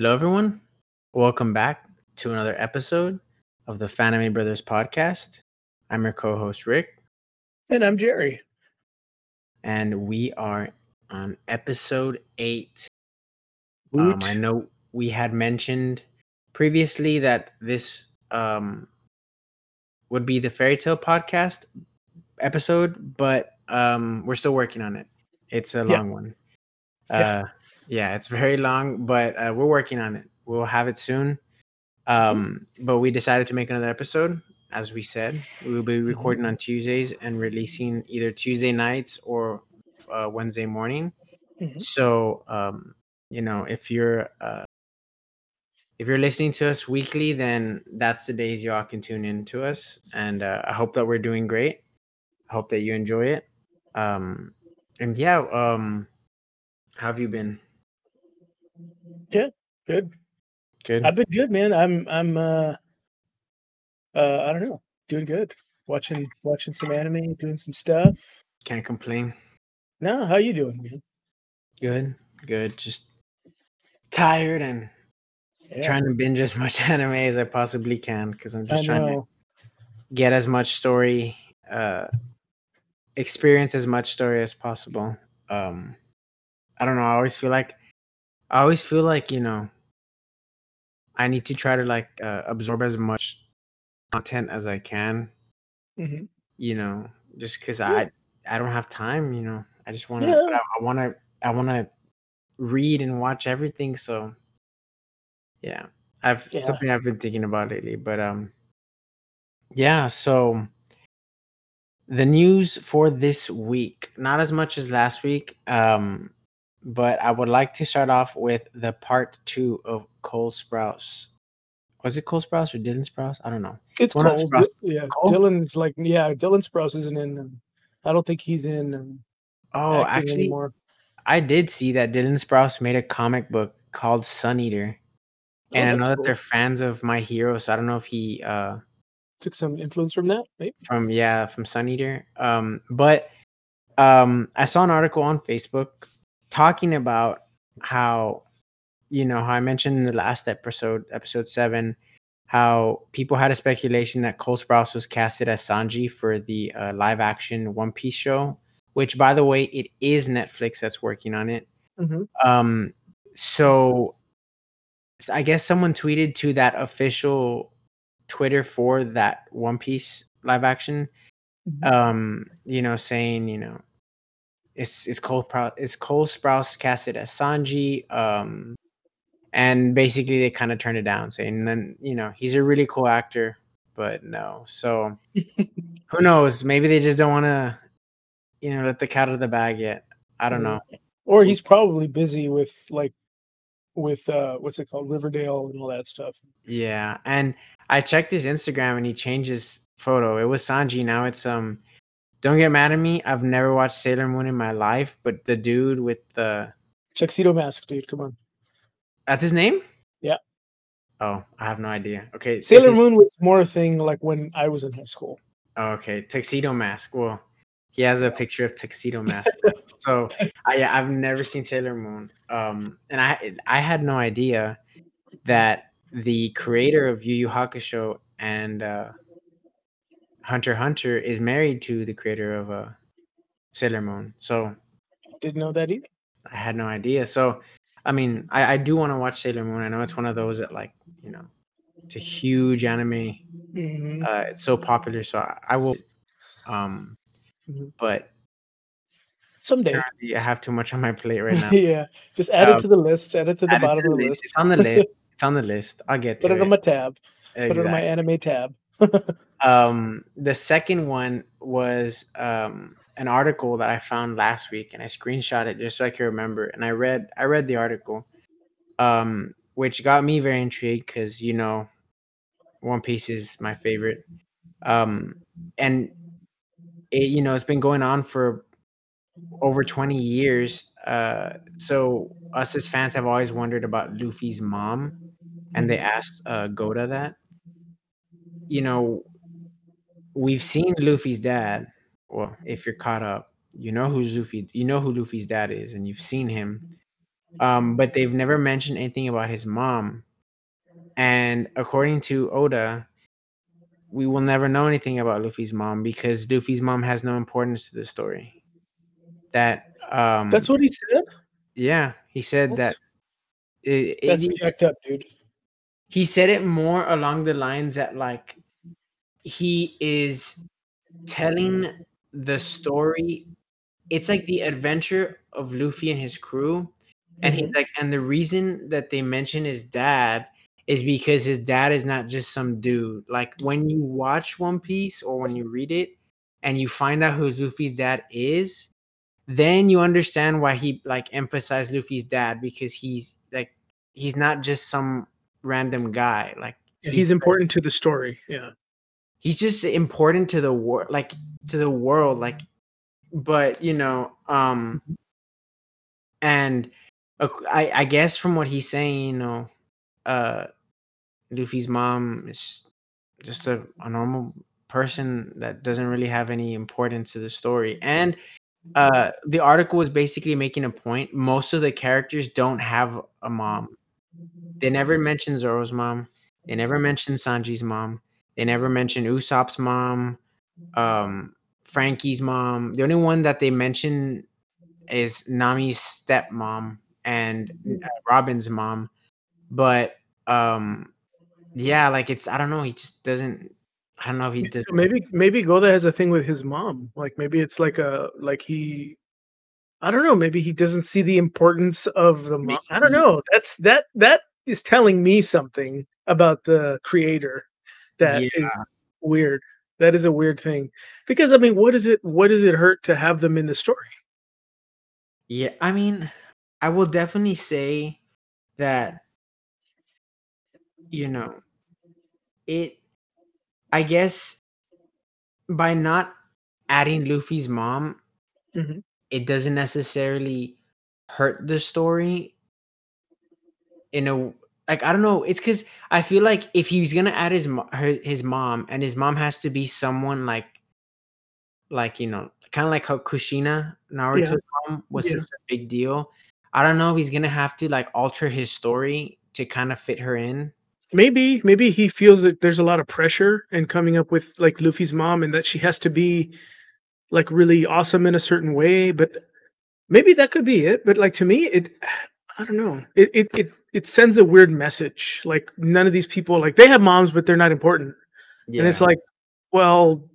Hello, everyone. Welcome back to another episode of the Fanime Brothers podcast. I'm your co host, Rick, And I'm Jerry. and we are on episode eight. Um, I know we had mentioned previously that this um, would be the fairy tale podcast episode, but um, we're still working on it. It's a Yeah. long one. Uh, yeah, it's very long, but uh, we're working on it. We'll have it soon. Um, but we decided to make another episode. As we said, we will be recording on Tuesdays and releasing either Tuesday nights or uh, Wednesday morning. Mhm. So, um, you know, if you're uh, if you're listening to us weekly, then that's the days y'all can tune in to us. And uh, I hope that we're doing great. I hope that you enjoy it. Um, and yeah, um, how have you been? Yeah, good. Good. I've been good, man. I'm I'm uh uh I don't know, doing good. Watching watching some anime, doing some stuff. Can't complain. No, how you doing, man? Good. Good. Just tired and Yeah, trying to binge as much anime as I possibly can because I'm I just trying to get as much story, uh, experience as much story as possible. Um, I don't know. I always feel like, I always feel like you know, I need to try to like uh, absorb as much content as I can. hmm You know, just because Yeah. I I don't have time. You know, I just want to. Yeah. I want to. I want to read and watch everything. So, yeah, I've Yeah. something I've been thinking about lately. But um, yeah. So the news for this week not as much as last week um but i would like to start off with the part two of cole sprouse was it cole sprouse or dylan sprouse i don't know It's cold. Sprouse. Yeah, Cole? Dylan's like yeah, Dylan Sprouse isn't in. Um, I don't think he's in um, oh actually anymore. i did see that dylan sprouse made a comic book called sun eater Oh, and i know that they're fans of my hero so i don't know if he uh Took some influence from that. Maybe. from yeah from sun eater um but um i saw an article on facebook talking about how you know how i mentioned in the last episode episode seven how people had a speculation that cole sprouse was casted as sanji for the uh, live action one piece show which by the way it is netflix that's working on it hmm um so I guess someone tweeted to that official twitter for that one piece live action Mhm. um you know saying you know is is cole Prou- is cole sprouse casted as sanji um and basically they kind of turned it down saying then you know he's a really cool actor but no so who knows maybe they just don't want to you know let the cat out of the bag yet i don't know Or he's probably busy with like with uh what's it called Riverdale and all that stuff. Yeah, and I checked his Instagram and he changed his photo. It was Sanji. Now it's um. Don't get mad at me. I've never watched Sailor Moon in my life, but the dude with the Tuxedo Mask, dude. Come on. that's his name. Yeah. Oh, I have no idea. Okay, Sailor Moon was more a thing like when I was in high school. Oh, okay, tuxedo mask. Well, he has a picture of tuxedo mask. so I, yeah, I've never seen Sailor Moon. Um, and I I had no idea that the creator of Yu Yu Hakusho and uh, Hunter Hunter is married to the creator of uh, Sailor Moon. So Didn't know that either. I had no idea. So I mean, I, I do want to watch Sailor Moon. I know it's one of those that like you know, it's a huge anime. Mhm. Uh, it's so popular. So I, I will. Um, Mhm. but Someday. I have too much on my plate right now. yeah. Just add Um, it to the list. Add it to the bottom to of the list. It's on the list. It's on the list. I'll get to Put it it. on my tab. Put it on my anime tab. Um, the second one was um an article that I found last week, and I screenshot it just so I can remember. And I read I read the article, um, which got me very intrigued because you know, One Piece is my favorite. Um, and it you know it's been going on for over 20 years. Uh, so us as fans have always wondered about Luffy's mom, and they asked uh, Oda that. You know, we've seen Luffy's dad. Well, if you're caught up, you know who Luffy. You know who Luffy's dad is, and you've seen him. Um, but they've never mentioned anything about his mom. And according to Oda, we will never know anything about Luffy's mom because Luffy's mom has no importance to the story. That um That's what he said. yeah, he said That's- that it, it That's jacked up, dude. he said it more along the lines that like he is telling the story. It's like the adventure of luffy and his crew. And he's mm-hmm. like and the reason that they mention his dad is because his dad is not just some dude. Like when you watch one piece or when you read it and you find out who luffy's dad is then you understand why he like emphasized luffy's dad because he's like he's not just some random guy. Like Yeah, he's important to the story. Yeah. He's just important to the world like to the world like but you know um and ac- i i guess from what he's saying you know uh luffy's mom is just a, a normal person that doesn't really have any importance to the story. And uh the article was basically making a point most of the characters don't have a mom. They never mention zoro's mom. They never mention sanji's mom they never mention usopp's mom um frankie's mom the only one that they mention is nami's stepmom and uh, robin's mom but um yeah like it's i don't know he just doesn't i don't know if he does maybe maybe Oda has a thing with his mom. Like maybe it's like a like he I don't know, maybe he doesn't see the importance of the mom. I don't know. That's that that is telling me something about the creator that is Yeah. weird. That is a weird thing. Because I mean, what is it what does it hurt to have them in the story? Yeah, I mean, I will definitely say that you know, it I guess by not adding Luffy's mom, Mhm. it doesn't necessarily hurt the story in a like I don't know, it's cuz I feel like if he's going to add his her, his mom and his mom has to be someone like like, you know, kind of like how Kushina Naruto's mom was Yeah. such a big deal. I don't know if he's gonna have to like alter his story to kind of fit her in. Maybe maybe he feels that there's a lot of pressure in coming up with like Luffy's mom and that she has to be like really awesome in a certain way, but maybe that could be it. But like to me, it I don't know. It it it, it sends a weird message. Like none of these people like they have moms, but they're not important. Yeah, And it's like, well,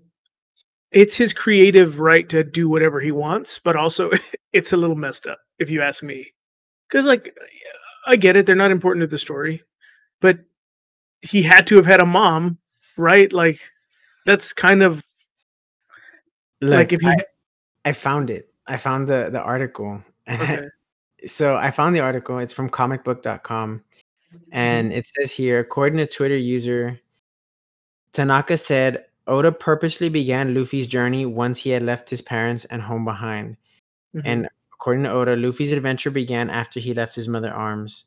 it's his creative right to do whatever he wants, but also it's a little messed up, if you ask me. Because, like, I get it, they're not important to the story, but he had to have had a mom, right? Like, that's kind of Look, like if he. I, I found it. I found the the article, and Okay. So I found the article. It's from comicbook.com, and Mm-hmm. it says here, according to Twitter user Tanaka said Oda purposely began Luffy's journey once he had left his parents and home behind. Mhm. And according to Oda, Luffy's adventure began after he left his mother arms.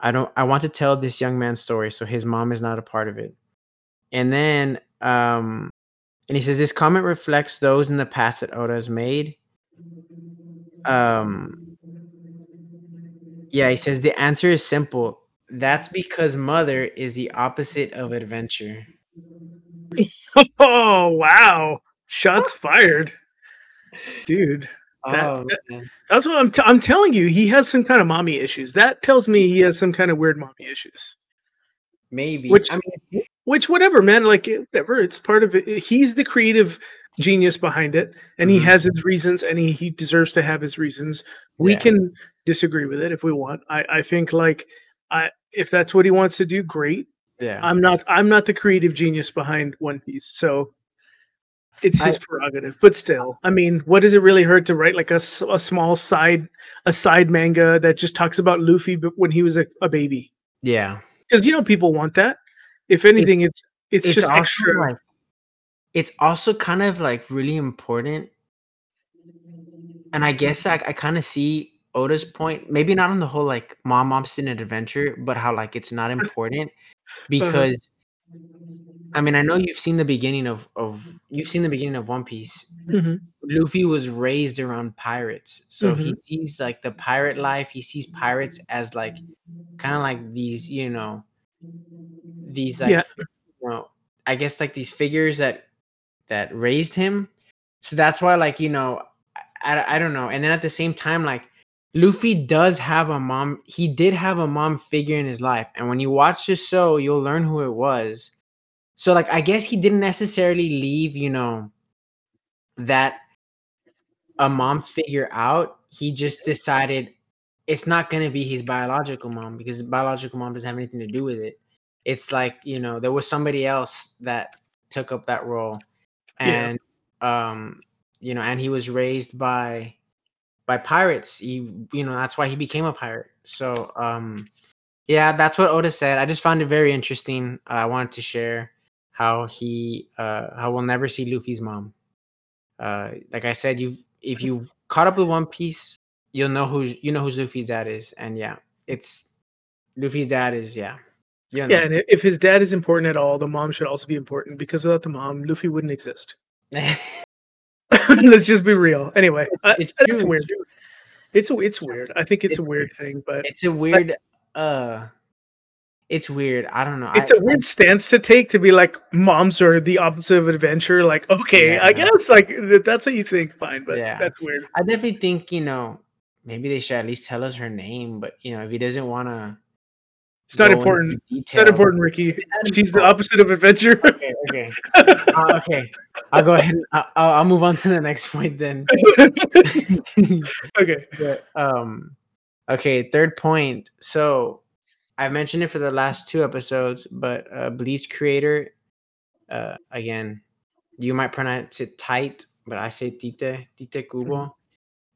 I don't I want to tell this young man's story, so his mom is not a part of it. And then um and he says this comment reflects those in the past that Oda has made. Um yeah, he says the answer is simple. That's because mother is the opposite of adventure. oh, wow. Shots fired. Dude. That- Oh that- That's what I'm, t- I'm telling you. He has some kind of mommy issues. That tells me he has some kind of weird mommy issues. Maybe. Which- I mean which whatever man like whatever it's part of it he's the creative genius behind it and Mhm. he has his reasons and he, he deserves to have his reasons we Yeah. can disagree with it if we want. I i think like i if that's what he wants to do great. Yeah. i'm not i'm not the creative genius behind one piece so it's his I- prerogative but still i mean what does it really hurt to write like a, a small side a side manga that just talks about luffy but when he was a, a baby? Yeah. because you know people want that. If anything it's it's, it's just also extra. like it's also kind of like really important and i guess i, I kind of see oda's point maybe not on the whole like mom obstinate adventure but how like it's not important because I mean, I know you've seen the beginning of of you've seen the beginning of One Piece. Mhm. Luffy was raised around pirates, so he Mhm. sees like the pirate life. He sees pirates as like kind of like these, you know, these like Yeah. you know, I guess like these figures that that raised him. So that's why, like you know, I I don't know. And then at the same time, like Luffy does have a mom. He did have a mom figure in his life, and when you watch the show, you'll learn who it was. So like I guess he didn't necessarily leave, you know, that a mom figure out. He just decided it's not going to be his biological mom because his biological mom doesn't have anything to do with it. It's like, you know, there was somebody else that took up that role Yeah. and um you know, and he was raised by by pirates. He you know, that's why he became a pirate. So um yeah, that's what Oda said. I just found it very interesting. Uh, I wanted to share how he uh how we'll never see Luffy's mom. Uh like I said, you've if you've caught up with One Piece, you'll know who you know who Luffy's dad is. And yeah, it's Luffy's dad is yeah. You know. Yeah, and if his dad is important at all, the mom should also be important because without the mom, Luffy wouldn't exist. Let's just be real. Anyway, I, it's weird. It's a, it's weird. I think it's a It's- weird thing, but it's a weird uh it's weird. I don't know. it's I, a weird stance to take to be like moms are the opposite of adventure. Like, okay, I guess like that's what you think. Fine, but Yeah. that's weird. I definitely think, you know, maybe they should at least tell us her name, but you know, if he doesn't want to It's not important. It's not important, Ricky. She's the opposite of adventure. Okay, okay. Uh, okay. I'll go ahead and I'll, I'll I'll move on to the next point then. okay. But, um okay, third point. So I mentioned it for the last two episodes, but uh Bleach creator uh again, you might pronounce it tight, but I say Tite, Tite Kubo.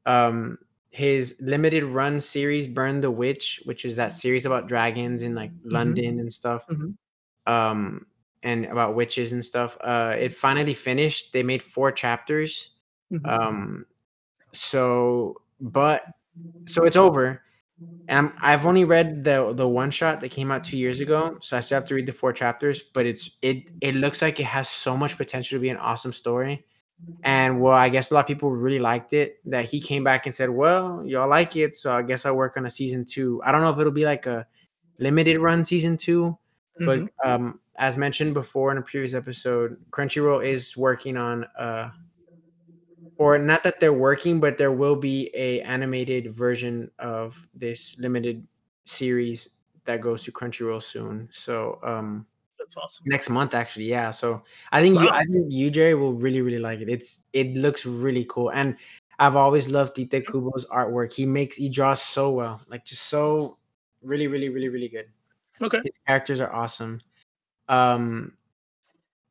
Um his limited run series Burn the Witch, which is that series about dragons in like London and stuff. Mhm. Um and about witches and stuff. Uh it finally finished. They made four chapters. Mhm. Um so but so it's over. And I'm, I've only read the the one shot that came out two years ago, so I still have to read the four chapters. But it's it it looks like it has so much potential to be an awesome story. And well, I guess a lot of people really liked it. That he came back and said, "Well, y'all like it, so I guess I'll work on a season two. I don't know if it'll be like a limited run season two, but Mhm. um, as mentioned before in a previous episode, Crunchyroll is working on uh, or not that they're working, but there will be a animated version of this limited series that goes to Crunchyroll soon. So um, that's awesome. next month, actually, yeah. So I think you, I think you, Jerry, will really, really like it. It's it looks really cool, and I've always loved Tite Kubo's artwork. He makes he draws so well, like just so really, really, really, really good Okay. his characters are awesome. Um,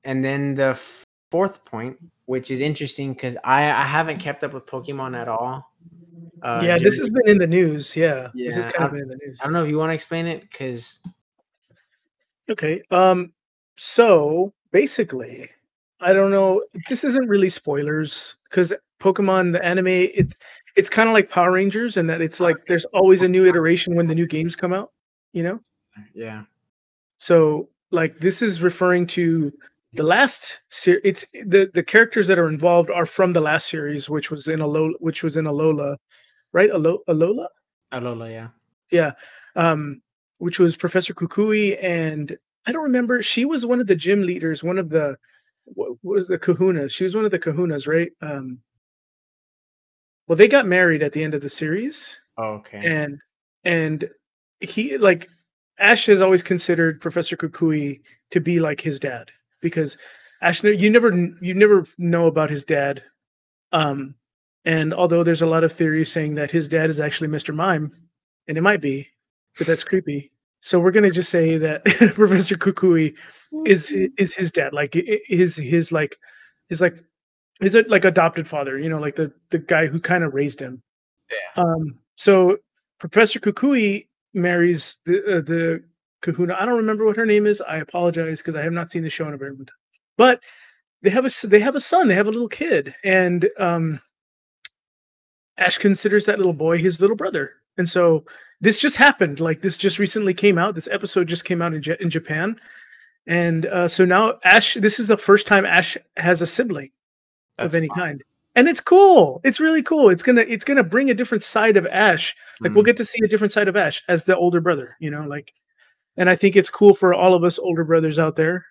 and then the f- fourth point, which is interesting because I I haven't kept up with Pokemon at all. Uh, yeah, this has been in the news. Yeah, this has Yeah, kind of been in the news. I don't know if you want to explain it because Okay. Um. So basically, I don't know. This isn't really spoilers because Pokemon the anime it it's kind of like Power Rangers in that it's like there's always a new iteration when the new games come out. You know. yeah, So like this is referring to the last ser- it's the the characters that are involved are from the last series, which was in Alola, which was in Alola, right? Alo- Alola. Alola, yeah, Yeah. Um, which was Professor Kukui and I don't remember. She was one of the gym leaders, one of the what, what was the kahunas? She was one of the kahunas, right? Um, well, they got married at the end of the series, oh, okay, and and he like Ash has always considered Professor Kukui to be like his dad because Ash, you never you never know about his dad. Um, and although there's a lot of theories saying that his dad is actually Mr. Mime, and it might be, but that's creepy. So we're gonna just say that Professor Kukui is is his dad, like his his like his like his like adopted father, you know, like the the guy who kind of raised him. Yeah. Um. So Professor Kukui marries the uh, the Kahuna. I don't remember what her name is. I apologize because I have not seen the show in a very long time. But they have a they have a son. They have a little kid, and um, Ash considers that little boy his little brother. And so this just happened. Like this just recently came out. This episode just came out in, Ja- in Japan, and uh, so now Ash. This is the first time Ash has a sibling That's of any fun. kind, and it's cool. It's really cool. It's gonna it's gonna bring a different side of Ash. Like we'll Mm, get to see a different side of Ash as the older brother. You know, like, and I think it's cool for all of us older brothers out there.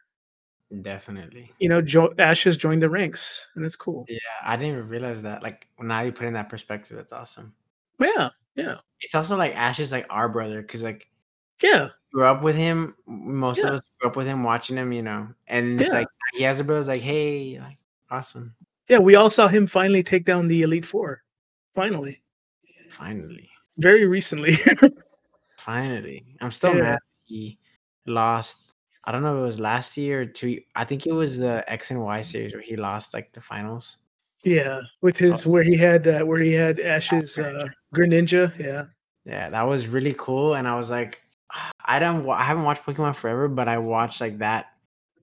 definitely. You know, jo- Ash has joined the ranks, and it's cool. Yeah, I didn't even realize that. Like now you put in that perspective, that's awesome. Yeah, yeah, It's also like Ash is like our brother because like yeah, grew up with him. Most Yeah. of us grew up with him, watching him. You know, and it's Yeah. like he has a brother. Like, hey, like awesome, yeah. We all saw him finally take down the Elite Four. Finally, finally, very recently. finally. I'm still Yeah. mad he lost. I don't know if it was last year or two. I think it was the X and Y series where he lost like the finals. Yeah, with his where he had uh, where he had Ash's uh, Greninja. Yeah, Yeah, that was really cool. And I was like, I don't, I haven't watched Pokemon forever, but I watched like that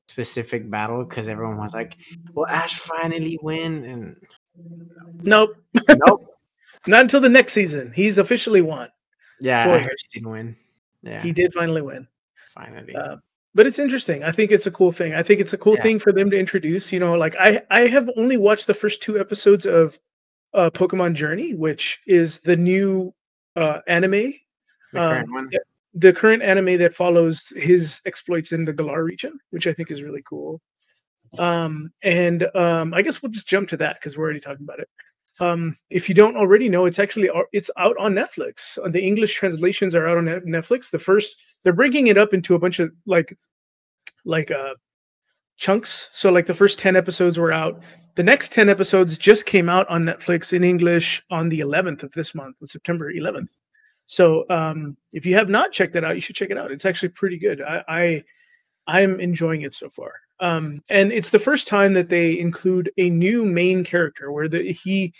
specific battle because everyone was like, "Will Ash finally win?" And nope, nope. not until the next season. He's officially won. Yeah. He didn't win. Yeah, He did finally win. finally. Uh, but it's interesting. I think it's a cool thing. I think it's a cool Yeah. thing for them to introduce. You know, like I I have only watched the first two episodes of uh, Pokemon Journey, which is the new uh, anime, the current um, one. yeah. the current anime that follows his exploits in the Galar region, which I think is really cool. Um, and um, I guess we'll just jump to that because we're already talking about it. Um, if you don't already know, it's actually it's out on Netflix. The English translations are out on Netflix. The first they're breaking it up into a bunch of like like uh chunks. So like the first 10 episodes were out. The next 10 episodes just came out on Netflix in English on the 11th of this month, on September 11th. So um if you have not checked that out, you should check it out. It's actually pretty good. I, I I'm enjoying it so far. Um and it's the first time that they include a new main character where the he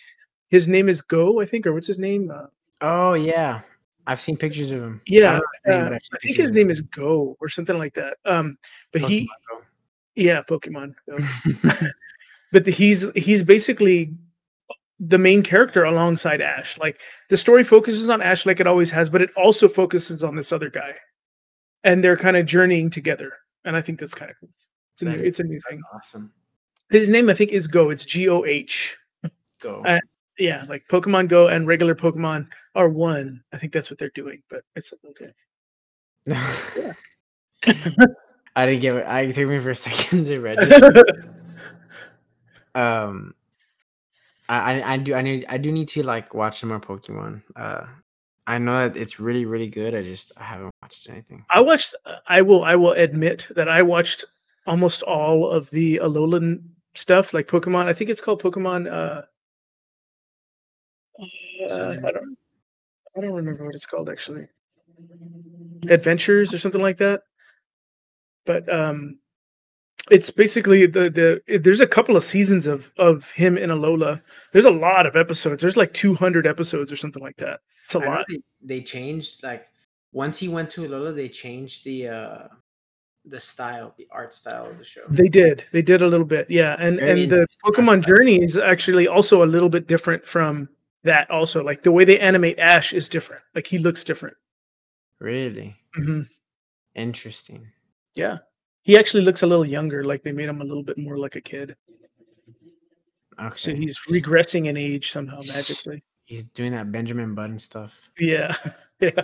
his name is Go, I think, or what's his name? Uh, Oh yeah, I've seen pictures of him. Yeah, don't know his name, uh, seen I think his name is Go or something like that. Um, but him. he, Pokemon yeah, Pokemon. Go. Go. but the, he's he's basically the main character alongside Ash. Like the story focuses on Ash like it always has, but it also focuses on this other guy, and they're kind of journeying together. And I think that's kind of cool. It's a new, it's a new thing. awesome. His name I think is Go. It's G O H. Go. Uh, Yeah, like Pokemon Go and regular Pokemon are one. I think that's what they're doing, but it's okay. I didn't get it. I it took me for a second to register. um, I, I I do I need I do need to like watch some more Pokemon. Uh, I know that it's really really good. I just I haven't watched anything. I watched. I will. I will admit that I watched almost all of the Alolan stuff, like Pokemon. I think it's called Pokemon. Uh, uh, I don't. I don't remember what it's called actually. Adventures or something like that. But um, it's basically the the. it- there's a couple of seasons of of him in Alola. There's a lot of episodes. There's like 200 episodes or something like that. It's a I lot. they, they changed like once he went to Alola, they changed the uh the style, the art style of the show. They did. They did a little bit. Yeah. And Very and the Pokemon. Journey is actually also a little bit different from that also. Like the way they animate Ash is different. Like he looks different. Really hmm interesting. Yeah. He actually looks a little younger. Like they made him a little bit more like a kid. Okay, So he's regressing in age somehow magically. he's doing that Benjamin Button stuff. Yeah. yeah.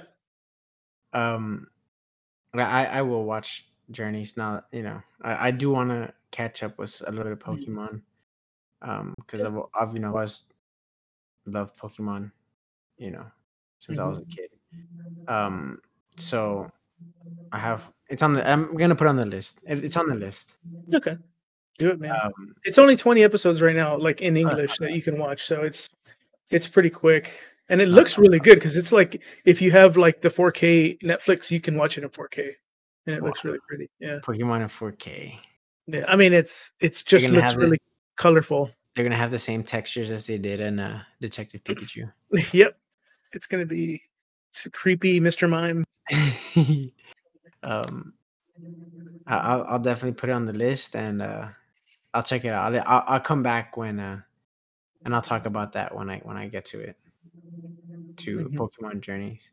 Um, I I I will watch Journeys now. You know, I I do want to catch up with a little bit of Pokemon. Um, because I've I've you know always loved Pokemon. You know, since I was a kid. Um, so I have it's on the. I'm gonna put it on the list. It- It's on the list. Okay. Do it, man. Um, it's only 20 episodes right now, like in English that you can watch. So it's it's pretty quick. And it looks really good because it's like if you have like the 4K Netflix, you can watch it in 4K. And it looks really pretty. Yeah. Pokemon in 4K. Yeah. I mean it's it's just looks have it- really colorful. They're gonna have the same textures as they did in uh, Detective Pikachu. yep. It's gonna be it's a creepy Mr. Mime. um, I- I'll, I'll definitely put it on the list and uh, I'll check it out. I'll, I'll, I'll come back when uh, and I'll talk about that when I when I get to it to Mhm. Pokemon Journeys.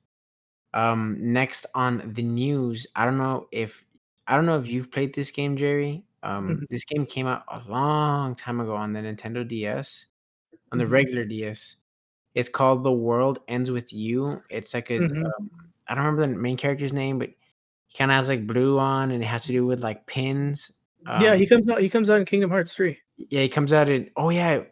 Um, next on the news, I don't know if I don't know if you've played this game, Jerry. Um, Mhm. this game came out a long time ago on the Nintendo DS, on the Mhm. regular DS. It's called The World Ends with You. It's like a Mhm. um, I don't remember the main character's name, but he kind of has like blue on, and it has to do with like pins. Yeah, Um, he comes out he comes out in Kingdom Hearts 3. yeah, he comes out in. Oh yeah,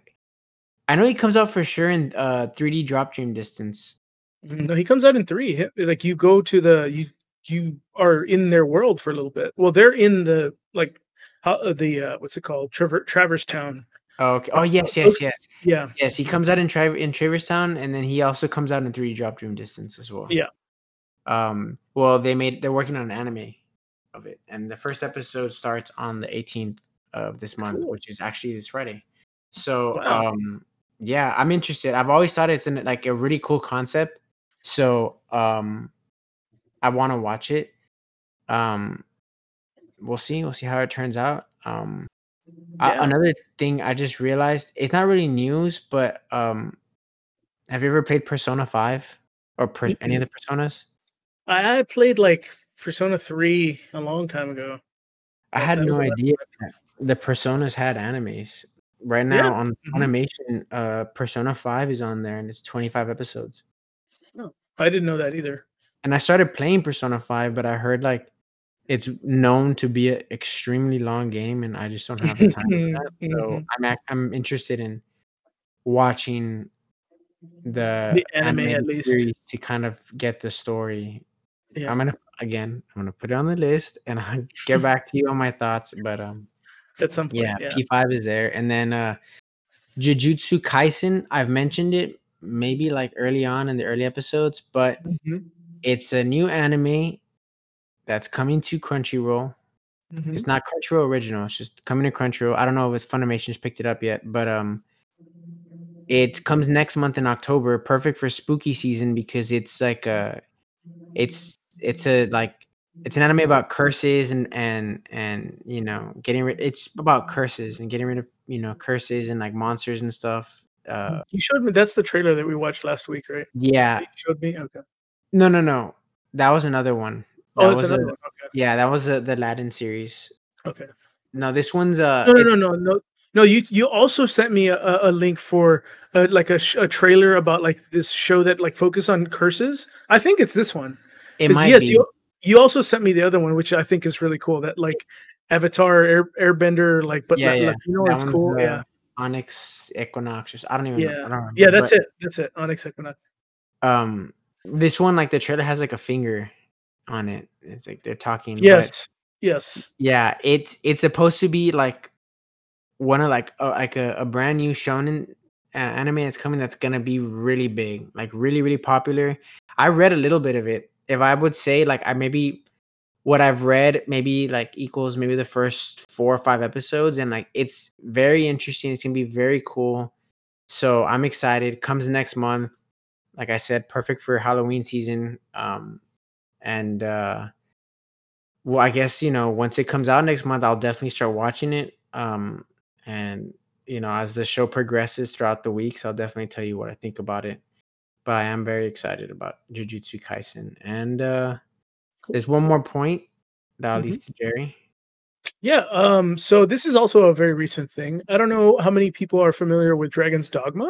I know he comes out for sure in uh 3D Drop Dream Distance. Mhm, no, he comes out in 3. Hi like, you go to the you you are in their world for a little bit. Well, they're in the, like, uh, the, uh, what's it called? Traver Traverse Town. Oh, okay. Oh yes, yes, yes, yeah. yes. He comes out in Tra in Traverse Town, and then he also comes out in 3D Drop Dream Distance as well. Yeah. Um. Well, they made. They're working on an anime of it, and the first episode starts on the 18th of this month, Cool. which is actually this Friday. So, Wow. um, yeah, I'm interested. I've always thought it's in like a really cool concept. So, um, I want to watch it. Um, we'll see. We'll see how it turns out. Um, Yeah. another thing I just realized it's not really news, but um, have you ever played Persona Five or per- any of the Personas? I I played, like, Persona 3 a long time ago. I had no idea one I played. that the Personas had animes. Right Yeah. now on Mhm. Funimation, uh, Persona 5 is on there, and it's 25 episodes. Oh, I didn't know that either. And I started playing Persona 5, but I heard, like, it's known to be an extremely long game, and I just don't have the time for that. So. I'm ac I'm interested in watching the The anime, at least. to kind of get the story. Yeah. I'm gonna again, I'm gonna put it on the list, and I'll get back to you on my thoughts, but, um At some point, yeah, yeah. P5 is there, and then, uh, Jujutsu Kaisen, I've mentioned it maybe, like, early on in the early episodes, but Mhm. it's a new anime that's coming to Crunchyroll. Mhm. It's not Crunchyroll original, it's just coming to Crunchyroll. I don't know if it's Funimation's picked it up yet, but, um it comes next month in October, perfect for spooky season because it's like a it's it's a, like it's an anime about curses and and and, you know, getting rid it's about curses and getting rid of, you know, curses and, like, monsters and stuff. Uh you showed me that's the trailer that we watched last week, right? Yeah. You showed me? Okay. No, no, no. That was another one. Oh, it's was a okay. yeah, that was the the Aladdin series. Okay. No, this one's, uh, No, no, no, no, no no, you you also sent me a a a link for, uh, like, a sh a trailer about, like, this show that, like, focus on curses. I think it's this one. It might yes, be. you you also sent me the other one, which I think is really cool, that, like, Avatar Air Airbender, like, but Yeah, yeah. Latino, That it's cool, uh, yeah. Onyx Equinox I don't even know. I Yeah. don't remember, Yeah, that's but it, that's it, Onyx Equinox. um, this one, like, the trailer has, like, a finger on it. It's like they're talking, Yes. Yes. yeah, it's it's supposed to be, like, one of, like, uh, like a a brand new shonen a anime that's coming that's gonna be really big, like, really, really popular. I read a little bit of it. If I would say, like, I maybe what I've read maybe, like, equals maybe the first 4 or 5 episodes, and, like, it's very interesting, it's gonna be very cool. So, I'm excited. Comes next month. Like I said, perfect for Halloween season, um, and, uh well, I guess, you know, once it comes out next month, I'll definitely start watching it, um, and, you know, as the show progresses throughout the weeks, I'll definitely tell you what I think about it. But I am very excited about Jujutsu Kaisen, and, uh, Cool. there's one more point that I'll Mhm. leave to Jerry. Yeah, um, so this is also a very recent thing. I don't know how many people are familiar with Dragon's Dogma?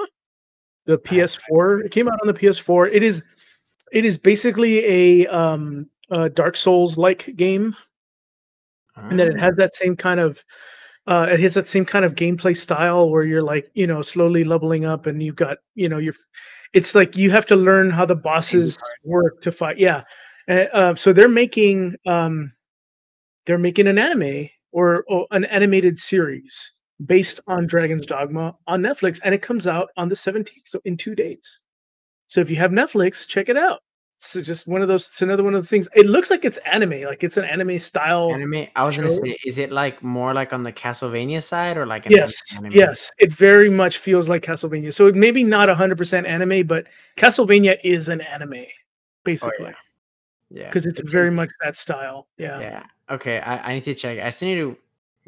The I have no PS4 it came out on the PS4. It is it is basically a, um, a Dark Souls-like game. And then it has that same kind of uh, it has that same kind of gameplay style where you're, like, you know, slowly leveling up and you've got, you know, you're it's like you have to learn how the bosses work to fight yeah. Eh, uh, so they're making, um they're making an anime or or an animated series based on Dragon's Dogma on Netflix, and it comes out on the 17th, so in 2 days. So if you have Netflix, check it out. It's just one of those it's another one of those things. It looks like it's anime, like it's an anime style Anime I was gonna say, is it, like, more, like, on the Castlevania side or, like, an Yes, anime yes, it very much feels like Castlevania. So it maybe not 100% anime, but Castlevania is an anime, Oh, basically. yeah. Yeah. 'Cause it's It's very much that style, yeah. Yeah. Okay, I I need to check. I still need to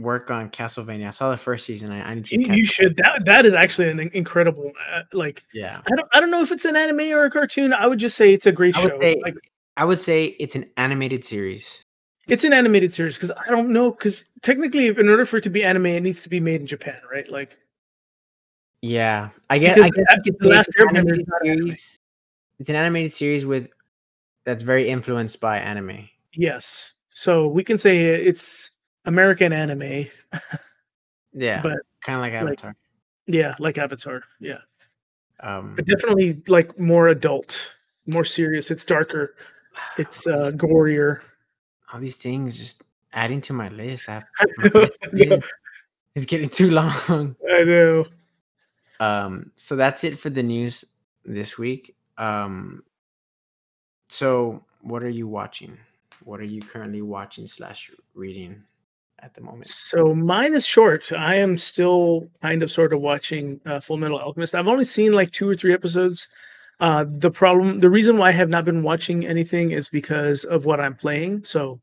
work on Castlevania. I saw the 1st season. I I need to You you should that that is actually an incredible, uh, like Yeah. I don't I don't know if it's an anime or a cartoon, I would just say it's a great I show, say like I would say it's an animated series. It's an animated series because I don't know because technically, in order for it to be anime, it needs to be made in Japan, right? Like, Yeah, I guess. I guess the- Last it's an animated series. It's an animated series with that's very influenced by anime. yes, so we can say it's American anime. Yeah, But, kind of like like, Avatar. Yeah, like Avatar. Yeah, um, but definitely like more adult, more serious. It's darker. It's uh gorier. all these things just adding to my list. I my list is- it's getting too long. I know. Um, so that's it for the news this week. Um, so what are you watching? What are you currently watching slash reading at the moment? So mine is short. I am still kind of sort of watching uh, Full Metal Alchemist. I've only seen like two or three episodes. Uh, the problem, the reason why I have not been watching anything is because of what I'm playing. So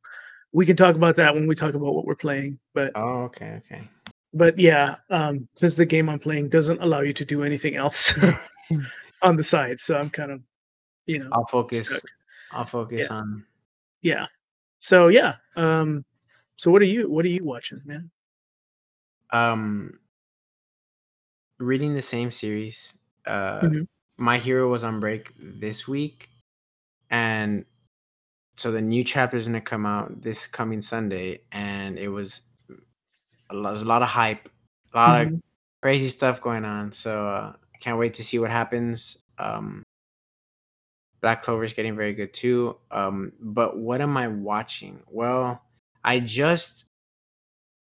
we can talk about that when we talk about what we're playing. But Oh, okay, okay. but yeah, um, since the game I'm playing doesn't allow you to do anything else on the side, so I'm kind of, you know, I'll focus. stuck. I'll focus Yeah. on. yeah. So yeah. Um, so what are you? What are you watching, man? Um, reading the same series. Uh, Mhm. My Hero was on break this week, and so the new chapter is gonna come out this coming Sunday, and it was a lot, there's a lot of hype, a lot of Mhm. crazy stuff going on. So uh, I can't wait to see what happens. Um, Black Clover is getting very good too. Um, but what am I watching? Well, I just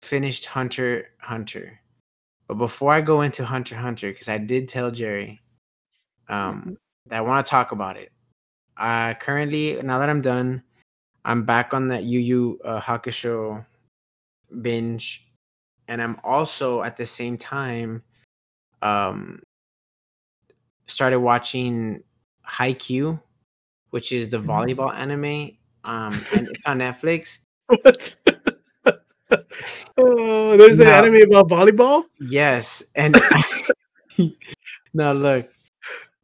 finished Hunter Hunter. But before I go into Hunter Hunter, because I did tell Jerry um, that I want to talk about it. Uh, currently, now that I'm done, I'm back on that Yu Yu uh, Hakusho binge, and I'm also at the same time um, started watching Haikyuu, which is the Mhm. volleyball anime. Um, and it's on Netflix. What? oh, there's an anime about volleyball. Yes, and now look,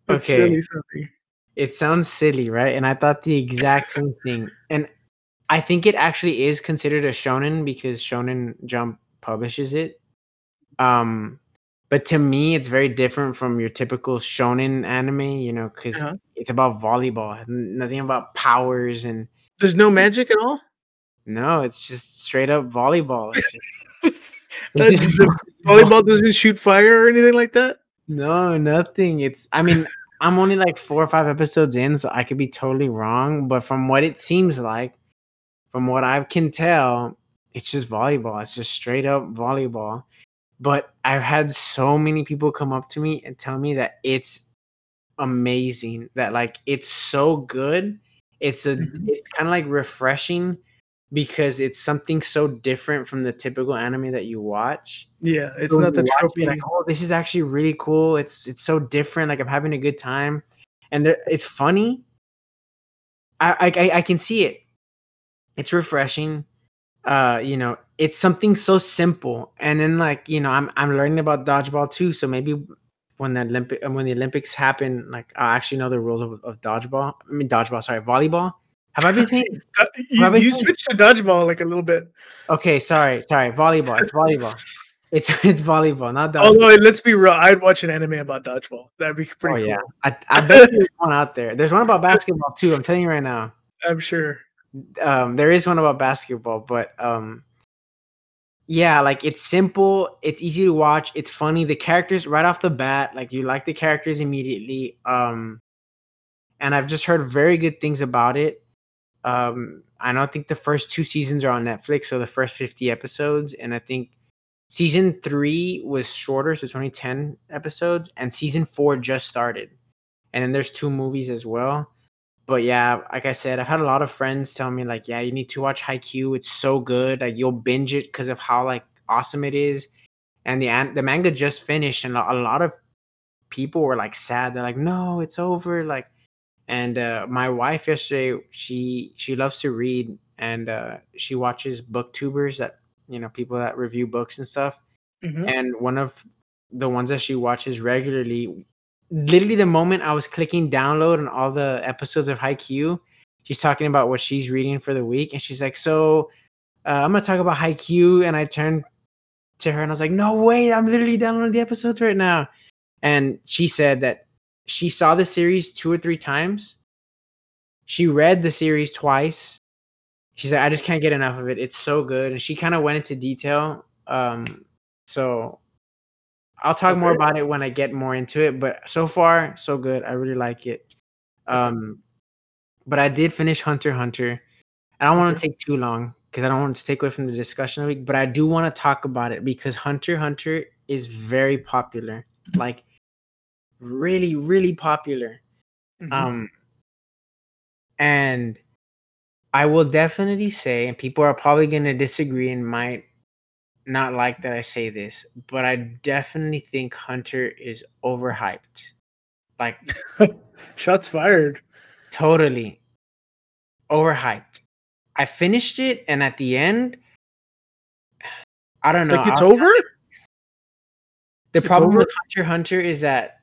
Okay. silly it sounds silly, right? And I thought the exact same thing. And I think it actually is considered a shonen because Shonen Jump publishes it. Um, but to me, it's very different from your typical shonen anime, you know, because Uh-huh. it's about volleyball, nothing about powers and There's no magic at all. No, it's just straight up volleyball. It's just- That- just the volleyball doesn't shoot fire or anything like that. No, nothing. It's I mean, I'm only like four or five episodes in, so I could be totally wrong. But from what it seems like, from what I can tell, it's just volleyball. It's just straight up volleyball. But I've had so many people come up to me and tell me that it's amazing, that like it's so good. It's a Mhm. it's kind of like refreshing because it's something so different from the typical anime that you watch. Yeah, it's so not the you watch it, trophy. like oh this is actually really cool. It's it's so different. Like i'm having a good time. And there, it's funny. I, I I- can see it. It's refreshing. Uh you know it's something so simple. And then like you know i'm i'm learning about dodgeball too. So maybe when the olympic when the olympics happen like i actually know the rules of, of dodgeball i mean dodgeball sorry volleyball have i been saying you, I you switched to dodgeball like a little bit. okay sorry sorry volleyball it's volleyball it's it's volleyball not dodgeball Although let's be real, I'd watch an anime about dodgeball. That'd be pretty Oh cool. yeah, I, I bet there's one out there. There's one about basketball too. I'm telling you right now. I'm sure. Um, there is one about basketball, but um, yeah, like it's simple. It's easy to watch. It's funny. The characters right off the bat, like you like the characters immediately. Um, and I've just heard very good things about it. Um, I don't think the first two seasons are on Netflix, so the first 50 episodes, and I think season three was shorter, so it's only 10 episodes, and season four just started. And then there's two movies as well. But yeah, like I said, I've had a lot of friends tell me like, yeah, you need to watch Haikyuu. It's so good. Like you'll binge it because of how like awesome it is. And the the manga just finished, and a lot of people were like sad. They're like, no, it's over. Like, and uh, my wife yesterday, she she loves to read, and uh, she watches booktubers that you know people that review books and stuff. Mhm. And one of the ones that she watches regularly, literally the moment I was clicking download on all the episodes of Haikyuu, she's talking about what she's reading for the week, and she's like, "So, uh, I'm gonna talk about Haikyuu," and I turned to her and I was like, "No way! I'm literally downloading the episodes right now." And she said that she saw the series two or three times. She read the series twice. She said, "I just can't get enough of it. It's so good." And she kind of went into detail. Um, so I'll talk okay. more about it when I get more into it. But so far, so good. I really like it. Um, but I did finish Hunter Hunter. I don't want to take too long because I don't want to take away from the discussion of the week, but I do want to talk about it because Hunter Hunter is very popular. Like really, really popular. Mm-hmm. Um and I will definitely say, and people are probably gonna disagree and might not like that I say this, but I definitely think Hunter is overhyped. Like shots fired. Totally overhyped. I finished it, and at the end, I don't know. Like it's over. The it's problem over? with Hunter Hunter is that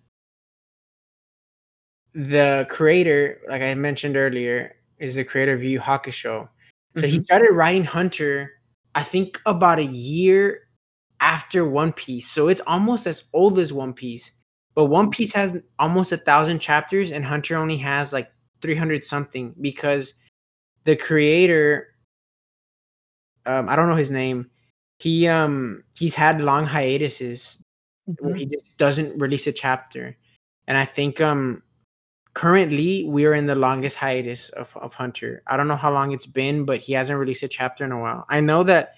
the creator, like I mentioned earlier, is the creator of Yu Hakusho. So mm-hmm. he started writing Hunter, I think, about a year after One Piece. So it's almost as old as One Piece. But One Piece has almost a thousand chapters, and Hunter only has like 300 something because the creator um I don't know his name. He um he's had long hiatuses mm-hmm. where he mm-hmm. just doesn't release a chapter. And I think um currently we're in the longest hiatus of, of Hunter. I don't know how long it's been, but he hasn't released a chapter in a while. I know that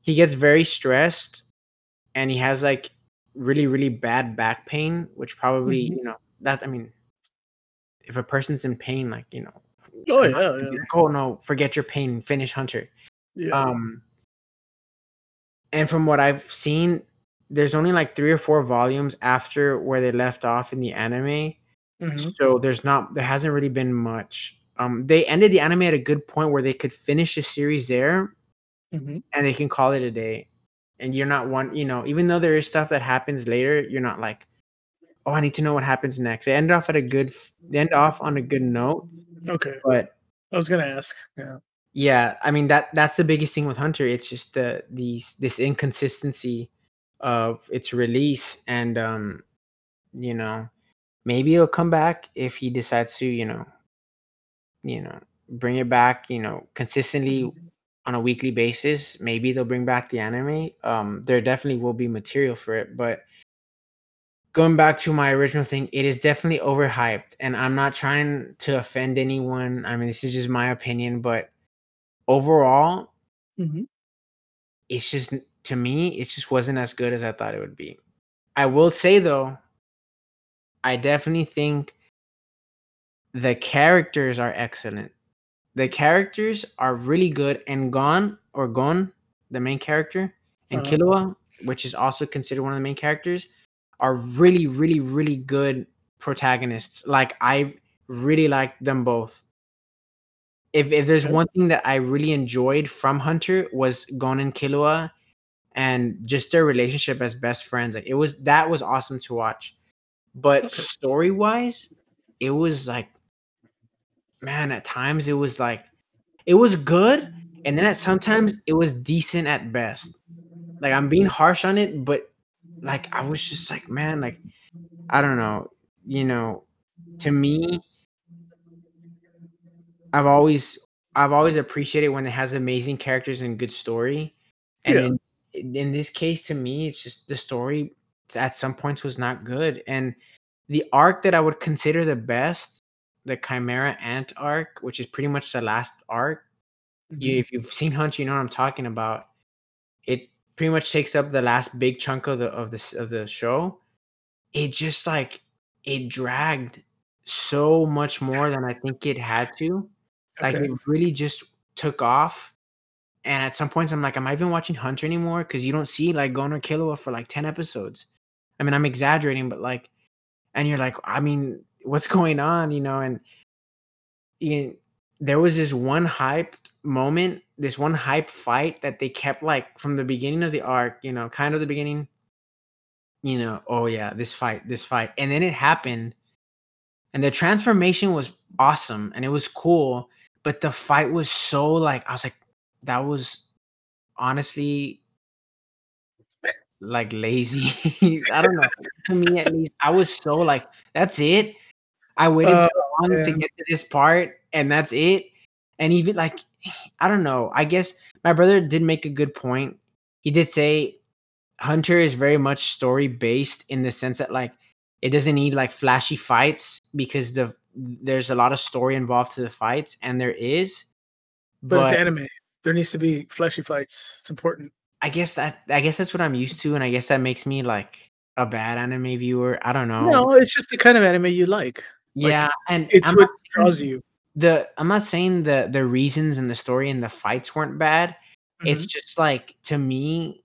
he gets very stressed and he has like really, really bad back pain, which probably, mm-hmm. you know, that I mean, if a person's in pain, like, you know, Oh yeah, yeah. oh no, forget your pain, finish Hunter. Yeah. Um, and from what I've seen, there's only like three or four volumes after where they left off in the anime. Mm-hmm. So there's not there hasn't really been much. Um, they ended the anime at a good point where they could finish the series there, mm-hmm. and they can call it a day. And you're not one, you know, even though there is stuff that happens later, you're not like, oh, I need to know what happens next. They end off at a good, they end off on a good note, Okay. But I was gonna ask. Yeah. Yeah, I mean that that's the biggest thing with Hunter. It's just the these this inconsistency of its release, and um, you know, maybe it'll come back if he decides to, you know, you know, bring it back, you know, consistently on a weekly basis. Maybe they'll bring back the anime. Um, there definitely will be material for it, but going back to my original thing, it is definitely overhyped, and I'm not trying to offend anyone. I mean, this is just my opinion, but overall, mm-hmm. it's just to me, it just wasn't as good as I thought it would be. I will say though, I definitely think the characters are excellent. The characters are really good, and Gon or Gon, the main character, and uh-huh. Killua, which is also considered one of the main characters are really, really, really good protagonists. Like I really like them both. If if there's one thing that I really enjoyed from Hunter was Gon and Killua and just their relationship as best friends. Like it was that was awesome to watch. But story wise, it was like man, at times it was like it was good, and then at sometimes it was decent at best. Like I'm being harsh on it, but like I was just like, man, like I don't know, you know, to me, I've always I've always appreciated when it has amazing characters and good story. And yeah. in, in this case, to me, it's just the story at some points was not good. And the arc that I would consider the best, the Chimera Ant arc, which is pretty much the last arc. Mm-hmm. You, if you've seen Hunter, you know what I'm talking about. It pretty much takes up the last big chunk of the of the of the show. It just like it dragged so much more than I think it had to. Like it really just took off. And at some points, I'm like, am I even watching Hunter anymore? Because you don't see like Gon or Killua for like 10 episodes. I mean, I'm exaggerating, but like, and you're like, I mean, what's going on? You know, and you there was this one hyped moment, this one hype fight that they kept like from the beginning of the arc, you know, kind of the beginning, you know, oh yeah, this fight, this fight. And then it happened. and the transformation was awesome and it was cool, but the fight was so like I was like that was honestly like lazy. I don't know. to me at least, I was so like, that's it. I waited Oh, so long to get to this part, and that's it. And even like, I don't know. I guess my brother did make a good point. He did say Hunter is very much story based in the sense that like it doesn't need like flashy fights because the there's a lot of story involved to the fights, and there is. But it's anime. There needs to be fleshy fights. It's important. I guess that I guess that's what I'm used to, and I guess that makes me like a bad anime viewer. I don't know. No, it's just the kind of anime you like. Like, Yeah, and it's I'm what draws you. the I'm not saying the the reasons and the story and the fights weren't bad. It's Mhm. just like to me,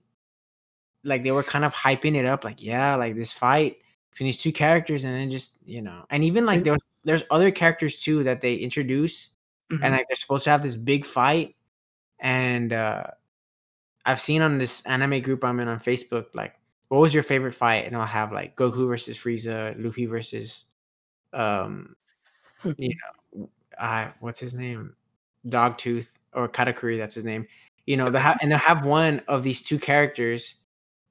like they were kind of hyping it up, like yeah, like this fight between these two characters, and then just you know, and even like And- there there's other characters too that they introduce, Mhm. and like they're supposed to have this big fight, and uh I've seen on this anime group I'm in on Facebook, like what was your favorite fight, and I'll have like Goku versus Frieza, Luffy versus um you know, uh, what's his name? Dogtooth or Katakuri, that's his name. You know, they have and they'll have one of these two characters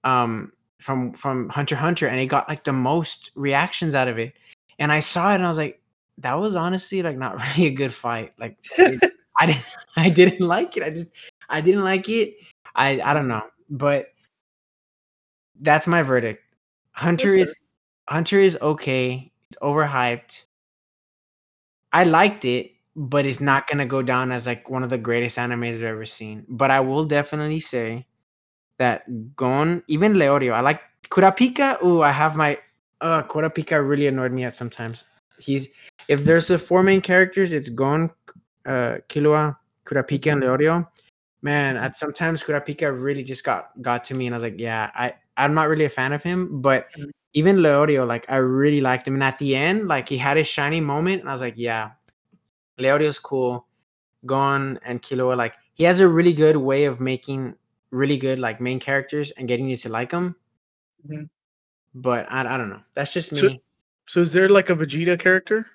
um from from Hunter Hunter, and it got like the most reactions out of it. And I saw it and I was like, that was honestly like not really a good fight. Like it- I didn't I didn't like it. I just I didn't like it. I I don't know. But that's my verdict. Hunter is Hunter is okay. It's overhyped. I liked it, but it's not gonna go down as like one of the greatest animes I've ever seen. But I will definitely say that Gon, even Leorio, I like Kurapika. Ooh, I have my uh Kurapika really annoyed me at sometimes. He's if there's the four main characters, it's Gon, uh Killua, Kurapika, and Leorio. Man, at sometimes Kurapika really just got got to me, and I was like, yeah, I I'm not really a fan of him, but Mhm. even Leorio, like I really liked him. And at the end, like he had his shiny moment, and I was like, yeah, Leorio's cool. Gon and Killua, like he has a really good way of making really good like main characters and getting you to like them. Mhm. But I, I don't know. That's just me. So- So is there like a Vegeta character?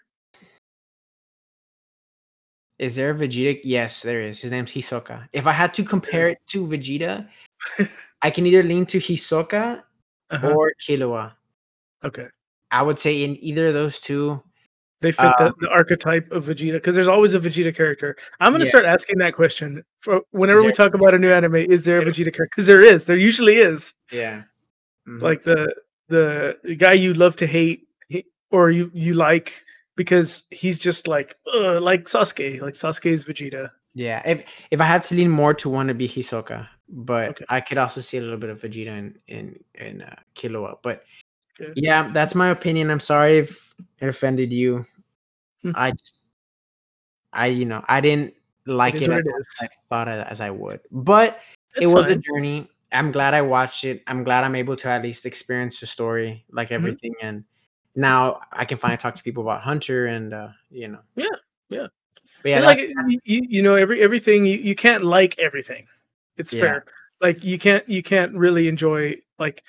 Is there a Vegeta? Yes, there is. His name's Hisoka. If I had to compare it to Vegeta, I can either lean to Hisoka Uh-huh. or Killua. Okay. I would say in either of those two. They fit the, the archetype of Vegeta because there's always a Vegeta character. I'm gonna Yeah. start asking that question for whenever we talk about a new anime. Is there a Vegeta character? Because there is. There usually is. Yeah. Mhm. Like the the guy you love to hate, or you you like because he's just like uh, like Sasuke. Like Sasuke's Vegeta. Yeah, if if I had to lean more to one to be Hisoka, but Okay. I could also see a little bit of Vegeta in in in uh, Killua. But Okay. yeah, that's my opinion. I'm sorry if it offended you. Hmm. I just, I you know, I didn't like it, as it as I thought as I would, but it was a journey. I'm glad I watched it. I'm glad I'm able to at least experience the story, like Mhm. everything, and now I can finally talk to people about Hunter, and uh, you know, Yeah, yeah. But yeah, And, like you, you, know every everything you, you can't like everything it's Yeah. fair like you can't you can't really enjoy like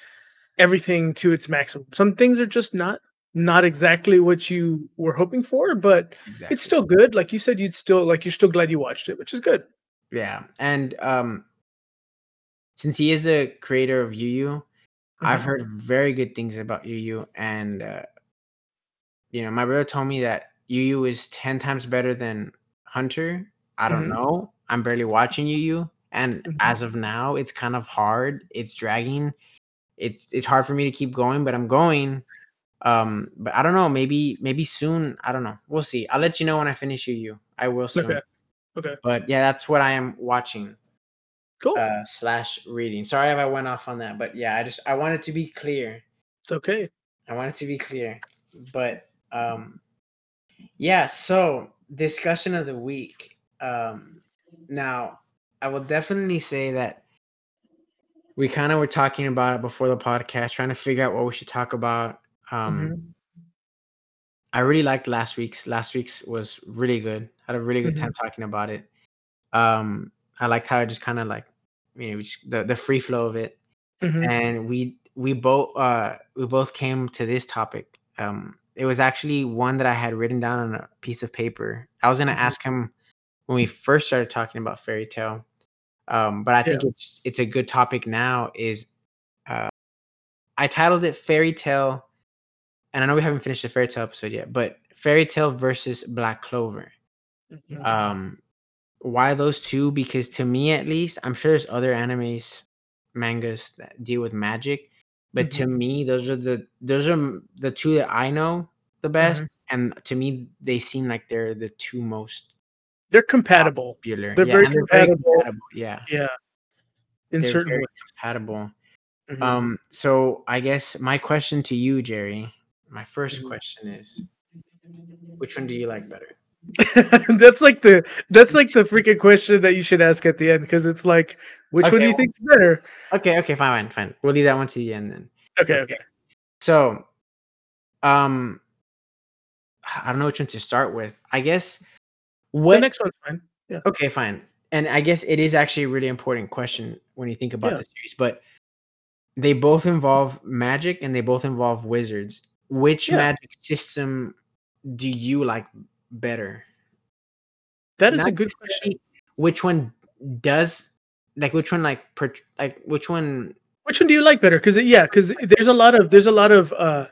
everything to its maximum some things are just not not exactly what you were hoping for but exactly. it's still good like you said you'd still like you're still glad you watched it which is good Yeah, and um, since he is a creator of Yu Yu, I've Mhm. heard very good things about Yu, and uh, you know, my brother told me that Yu is ten times better than Hunter. I don't Mhm. know. I'm barely watching Yu, and Mhm. as of now, it's kind of hard. It's dragging. It's it's hard for me to keep going, but I'm going. Um, but I don't know. Maybe maybe soon. I don't know. We'll see. I'll let you know when I finish Yu. I will soon. okay okay But yeah, that's what I am watching cool uh slash reading. Sorry if I went off on that, but yeah, I just I wanted to be clear. it's okay I wanted to be clear. But um yeah, so discussion of the week. Um now I will definitely say that we kind of were talking about it before the podcast, trying to figure out what we should talk about. Um Mhm. I really liked last week's. Last week's was really good. Had a really good Mhm. time talking about it. Um, I liked how it just kind of like, you know, just, the the free flow of it, Mhm. and we we both uh we both came to this topic. Um, it was actually one that I had written down on a piece of paper. I was gonna Mhm. ask him when we first started talking about fairy tale, um, but I think Yeah. it's it's a good topic now. Is uh, I titled it fairy tale, and I know we haven't finished the fairy tale episode yet, but fairy tale versus Black Clover. Mhm. Um, why those two? Because to me, at least, I'm sure there's other animes, mangas that deal with magic, but to me, those are the those are the two that I know the best, Mhm. and to me, they seem like they're the two most They're compatible. popular. They're yeah, very they're very compatible. compatible. Yeah, Yeah. In they're certain ways. compatible. Mhm. Um, so I guess my question to you, Jerry, my 1st Mhm. question is, which one do you like better? that's like the that's like the freaking question that you should ask at the end because it's like, which one do you well- think's better? Okay, okay, fine, fine, fine. We'll leave that one to the end then. Okay, okay. okay. So, um, I don't know which one to start with. I guess The what. next one's fine. Yeah. okay, fine. And I guess it is actually a really important question when you think about Yeah. the series. But they both involve magic and they both involve wizards. Which Yeah. magic system do you like better? That is a good question. Which one does like which one like per, like which one? Which one do you like better? Because yeah, because there's a lot of there's a lot of uh,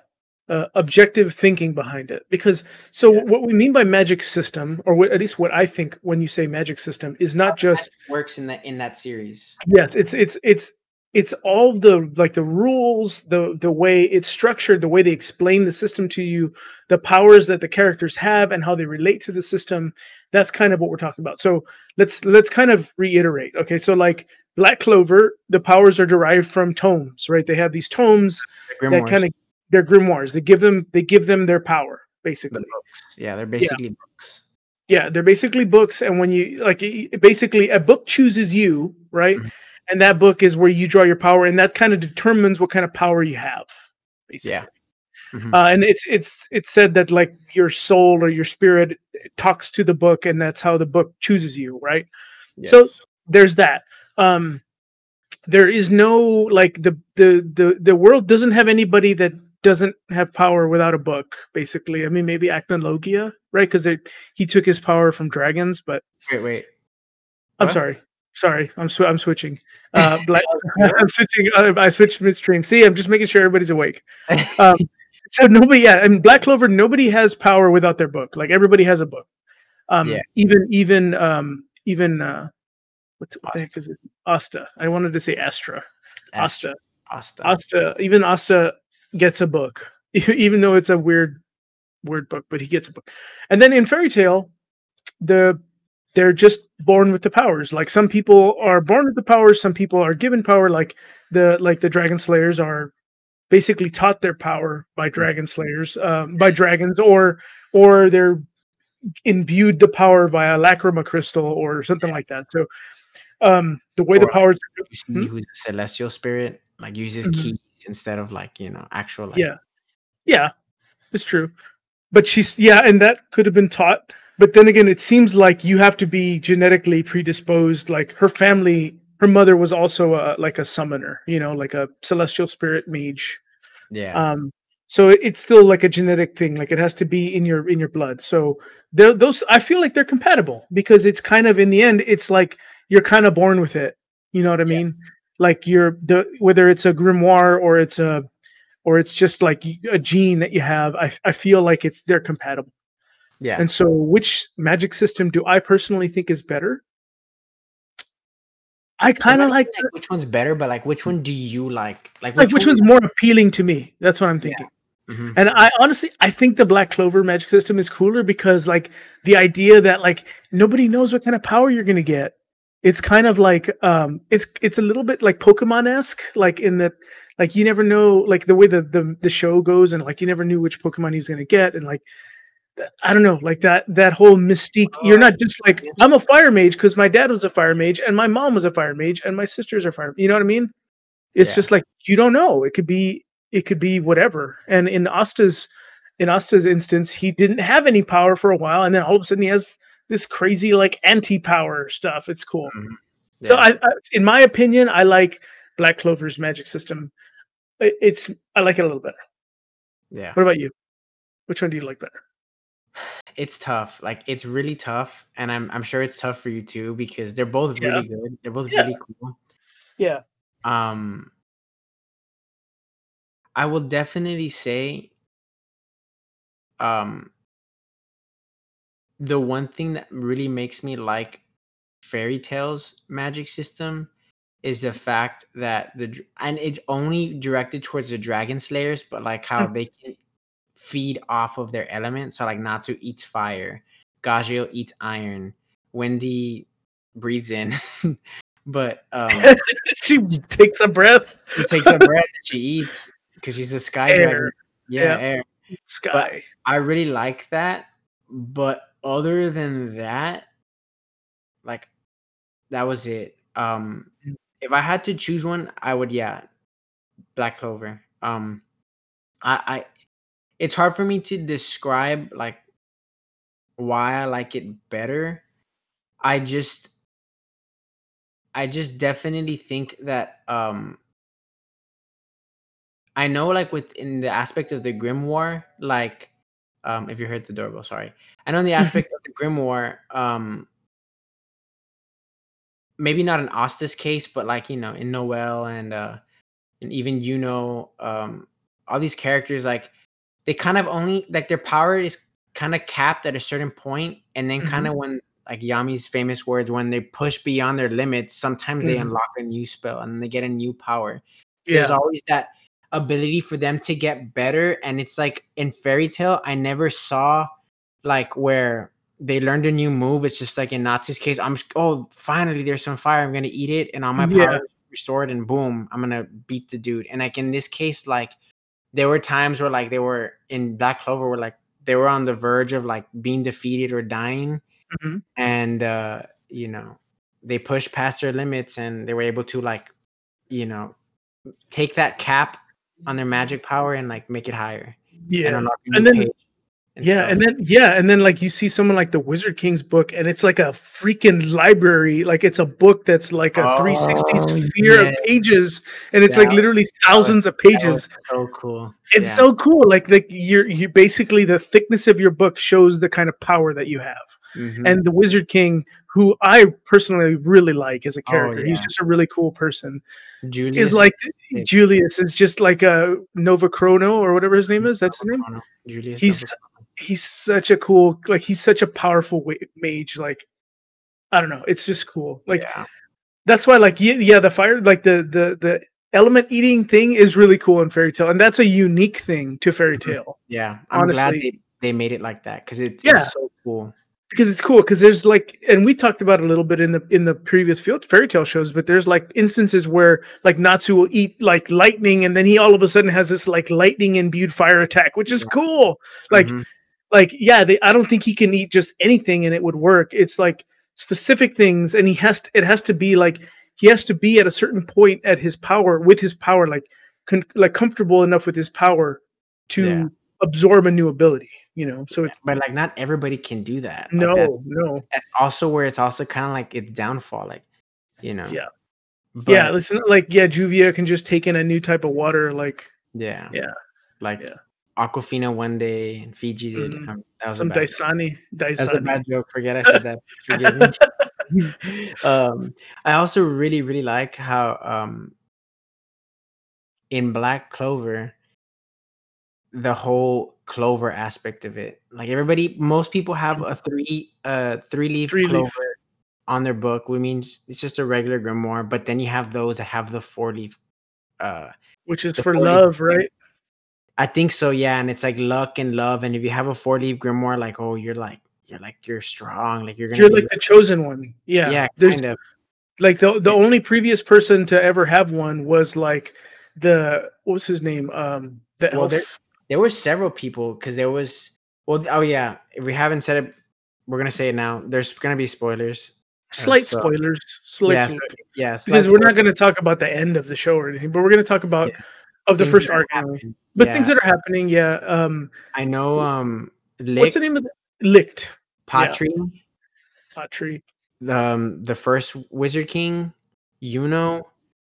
uh, objective thinking behind it. Because so Yeah. what we mean by magic system, or what, at least what I think when you say magic system, is not just works in that in that series. yes, it's it's it's it's all the like the rules, the the way it's structured, the way they explain the system to you, the powers that the characters have, and how they relate to the system. That's kind of what we're talking about. So let's let's kind of reiterate. Okay, so like Black Clover, the powers are derived from tomes, right? They have these tomes The that kind of they're grimoires. They give them they give them their power, the basically. books. Yeah, they're basically books. Yeah, they're basically books, and when you like, basically, a book chooses you, right? Mhm. And that book is where you draw your power, and that kind of determines what kind of power you have. Basically. Yeah. Mhm. Uh, and it's it's it's said that like your soul or your spirit talks to the book, and that's how the book chooses you, right? Yes. so- there's that um there is no like the the the the world doesn't have anybody that doesn't have power without a book basically i mean maybe acnologia right because it he took his power from dragons but wait, wait. i'm What? sorry sorry i'm sw- i'm switching. Uh black i'm switching uh, i switched midstream. See i'm just making sure everybody's awake. Um so nobody yeah and black clover nobody has power without their book. Like everybody has a book. Um Yeah. even even um even uh what's what the heck is it? Asta. I wanted to say astra. Asta. Asta. asta even asta gets a book even though it's a weird weird book but he gets a book. And then in fairy tale the they're just born with the powers like some people are born with the powers some people are given power like the like the dragon slayers are basically taught their power by dragon slayers um, by dragons or or they're imbued the power via lacrima crystal or something like that so um the way the powers You see Hmm? who's a celestial spirit, like uses Mhm. keys instead of like you know actual. Like, Yeah. yeah it's true but she's yeah and that could have been taught but then again it seems like you have to be genetically predisposed like her family her mother was also a, like a summoner you know like a celestial spirit mage. Yeah. um so it- it's still like a genetic thing like it has to be in your in your blood. So they're, those i feel like they're compatible because it's kind of in the end it's like you're kind of born with it. You know what i Yeah. mean? Like you're the whether it's a grimoire or it's a or it's just like a gene that you have i, I feel like it's they're compatible yeah. and so which magic system do i personally think is better i kind of like like which one's better, but like which one do you like? Like like which one- one's more appealing to me that's what i'm thinking Mhm. And I honestly, I think the Black Clover magic system is cooler because, like, the idea that like nobody knows what kind of power you're gonna get. It's kind of like, um, it's it's a little bit like Pokemon esque, like in that, like you never know, like the way the the the show goes, and like you never knew which Pokemon he was gonna get, and like, I don't know, like that that whole mystique. You're Oh, not just like I'm a fire mage because my dad was a fire mage, and my mom was a fire mage, and my sisters are fire. You know what I mean? It's Yeah. just like you don't know. It could be it could be whatever. And in Asta's in Asta's instance, he didn't have any power for a while, and then all of a sudden he has this crazy like anti-power stuff. It's cool. Mhm. So I, I, in my opinion, I like Black Clover's magic system. It- It's I like it a little better. yeah. What about you? Which one do you like better? It's tough. Like it's really tough, and I'm I'm sure it's tough for you too because they're both Yeah. really good. They're both Yeah. really cool. Yeah. Um, I will definitely say, um, the one thing that really makes me like fairy tales magic system is the fact that the and it's only directed towards the dragon slayers, but like how they can feed off of their element. So like Natsu eats fire, Gajeel eats iron, Wendy breathes in, but um she takes a breath. she takes a breath and she eats because she's a sky Air. dragon. Yeah, Yeah. air. Sky. I really like that, but other than that, like that was it. Um if I had to choose one, I would yeah, Black Clover. Um I I it's hard for me to describe like why I like it better. I just I just definitely think that um I know like within the aspect of the grimoire, like um if you heard the doorbell, sorry. I know in the aspect of the grimoire, um maybe not an Asta's case, but like you know, in Noelle and uh and even you know, um all these characters like they kind of only like their power is kind of capped at a certain point, and then kind of when like Yami's famous words, when they push beyond their limits, sometimes they Mhm. unlock a new spell and they get a new power. There's always that ability for them to get better, and it's like in Fairy Tale, I never saw like where they learned a new move. It's just like in Natsu's case, I'm just oh finally there's some fire. I'm gonna eat it, and all my Yeah. power is restored, and boom, I'm gonna beat the dude. And like in this case, like there were times where like they were in Black Clover where like they were on the verge of like being defeated or dying, Mhm. and uh, you know they pushed past their limits and they were able to like you know take that cap on their magic power and like make it higher Yeah. unlock a And then- page Yeah, stuff. and then yeah, and then like you see someone like the Wizard King's book, and it's like a freaking library. Like it's a book that's like a 360 Oh, sphere yeah. of pages, and it's like literally thousands of was pages. so cool. It's Yeah. so cool. Like like you're you basically the thickness of your book shows the kind of power that you have. Mhm. And the Wizard King, who I personally really like as a character, he's Oh, yeah. just a really cool person. Julius Is like. Julius is just like a Novachrono or whatever his name is. That's his name. Julius. He's. He's such a cool like he's such a powerful mage like i don't know it's just cool like yeah. that's why like yeah, yeah the fire like the the the element eating thing is really cool in fairy tale and that's a unique thing to fairy Mhm. tale Yeah, I'm glad they, they made it like that because it's, Yeah. it's so cool. because it's cool because there's like and we talked about a little bit in the in the previous field fairy tale shows but there's like instances where like natsu will eat like lightning and then he all of a sudden has this like lightning imbued fire attack which is Yeah. cool like Mhm. Like yeah they, i don't think he can eat just anything and it would work it's like specific things and he has to it has to be like he has to be at a certain point at his power with his power like con- like comfortable enough with his power to Yeah. absorb a new ability you know so it's but like not everybody can do that. Like, that's, no no that's also where it's also kind of like its downfall. Like, you know. Yeah. But, yeah listen like yeah juvia can just take in a new type of water like Yeah. Yeah. Like Yeah. Aquafina one day and Fiji did. Mhm. Um, that was some a bad joke. Dasani That's a bad joke. Forget I said that. Forgive me. um, I also really, really like how um, in Black Clover, the whole clover aspect of it, like everybody, most people have a three, uh, three leaf Three-leaf. clover on their book. Which means it's just a regular grimoire, but then you have those that have the four leaf. Uh, which is for 40 love right I think so, yeah. And it's like luck and love. And if you have a four leaf grimoire, like oh, you're like you're like you're strong, like you're gonna you're like the chosen one yeah, yeah, there's kind of. like the the only previous person to ever have one was like the what was his name um the Well, elf there- There were several people because there was well, oh yeah. If we haven't said it, we're gonna say it now. There's gonna be spoilers. slight so- spoilers slight yeah, spoilers. so- yeah. because that's we're not to talk about the end of the show or anything but we're to talk about Yeah. Of the things first arc happened. anyway. but things that are happening yeah um I know. Um, what's the name of the Licht Patri, pot tree um, the first Wizard King, you know.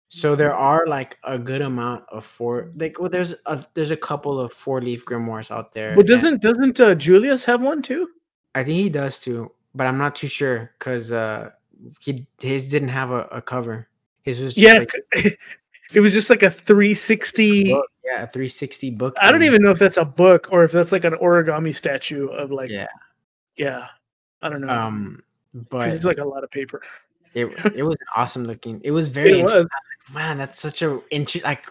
So there are like a good amount of four. Like, well, there's a there's a couple of four leaf grimoires out there. Well, doesn't doesn't uh, Julius have one too? I think he does too, but I'm not too sure because uh, he his didn't have a, a cover. His was just Yeah, like it was just like a 360. book. yeah, a 360 book. I don't even know if that's a book or if that's like an origami statue of like Yeah. yeah. I don't know. Um, but it's like a lot of paper. it it was awesome looking. It was very It was man. That's such a inter- like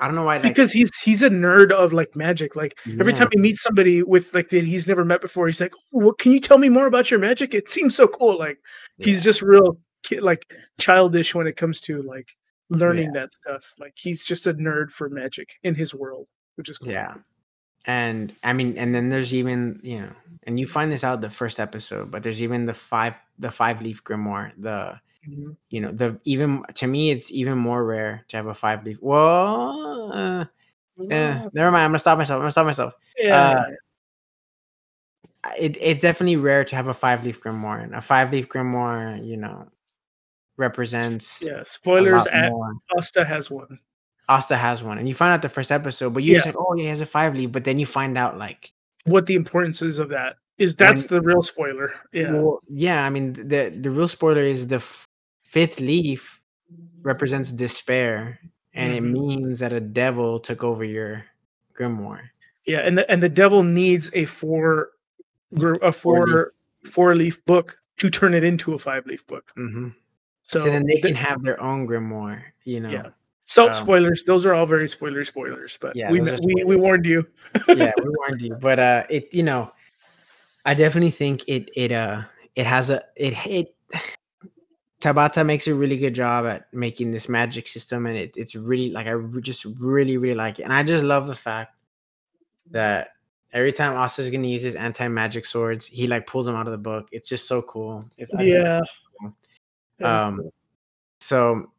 I don't know why like because he's he's a nerd of like magic. Like every time he meets somebody with like that he's never met before, he's like, "Oh, "What can you tell me more about your magic? It seems so cool." Like he's just real like childish when it comes to like learning that stuff. Like he's just a nerd for magic in his world, which is cool. Yeah. And I mean, and then there's even, you know, and you find this out the first episode, but there's even the five the five leaf grimoire. The Mhm. you know, the even to me it's even more rare to have a five leaf. Well uh, eh, never mind. I'm gonna stop myself. I'm gonna stop myself. Yeah. It, it's definitely rare to have a five leaf grimoire. And a five leaf grimoire, you know, represents yeah. Spoilers at more. Asta has one. Asta has one, and you find out the first episode, but you just Yeah. like, oh, yeah, he has a five leaf, but then you find out like What the importance is of that is that's the real spoiler. Yeah. Well, yeah, I mean the the real spoiler is the f- fifth leaf represents despair, and it Mhm. means that a devil took over your grimoire. Yeah, and the and the devil needs a four a Four leaf. four four leaf book to turn it into a five leaf book. hmm So, So, then they can have their own grimoire. You know. Yeah. so um, spoilers. Those are all very spoiler spoilers, but Yeah, we, we we warned you. yeah, we warned you, but uh, it you know, I definitely think it it uh it has a it it. Tabata makes a really good job at making this magic system, and it, it's really like I just really really like it, and I just love the fact that every time Asta's gonna use his anti magic swords, he like pulls them out of the book. It's just so cool. It's Yeah. Um, cool. So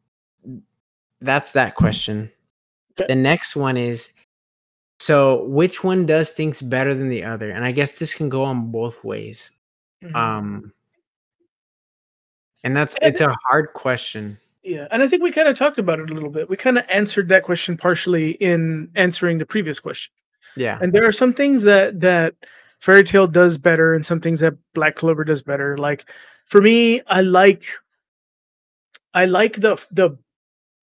that's that question. Okay. The next one is so which one does things better than the other? And I guess this can go on both ways. Mhm. Um and that's And it's a hard question. yeah, and I think we kind of talked about it a little bit. We kind of answered that question partially in answering the previous question. Yeah. And there are some things that that Fairy Tale does better, and some things that Black Clover does better. Like for me, I like I like the the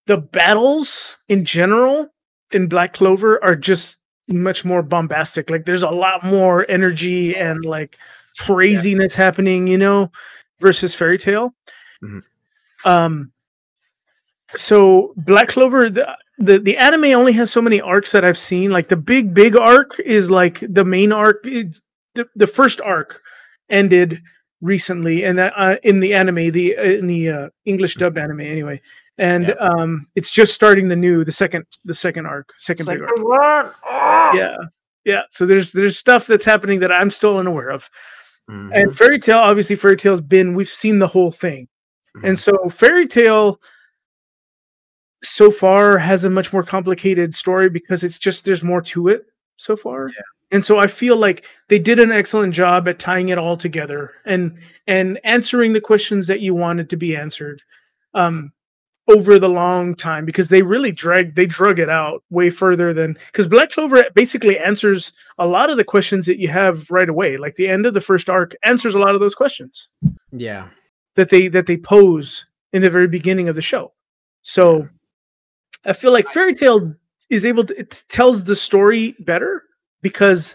the battles in general in Black Clover are just much more bombastic. Like there's a lot more energy and like craziness happening, you know, versus Fairy Tale. Mhm. Um so Black Clover the, the the anime only has so many arcs that I've seen. Like the big big arc is like the main arc. it- the, the first arc ended recently, and that uh, in the anime, the uh, in the uh, English dub anime anyway, and Yeah. um, it's just starting the new the second the second arc, second It's like arc. Oh! Yeah, yeah. So there's there's stuff that's happening that I'm still unaware of. Mhm, And Fairy Tale, obviously, Fairy Tale's been we've seen the whole thing. And mhm. so Fairy Tale so far has a much more complicated story because it's just there's more to it so far. And so I feel like they did an excellent job at tying it all together and and answering the questions that you wanted to be answered um over the long time because they really dragged they drug it out way further than because Black Clover basically answers a lot of the questions that you have right away. Like the end of the first arc answers a lot of those questions yeah. that they that they pose in the very beginning of the show. So I feel like Fairy Tale is able to it tells the story better because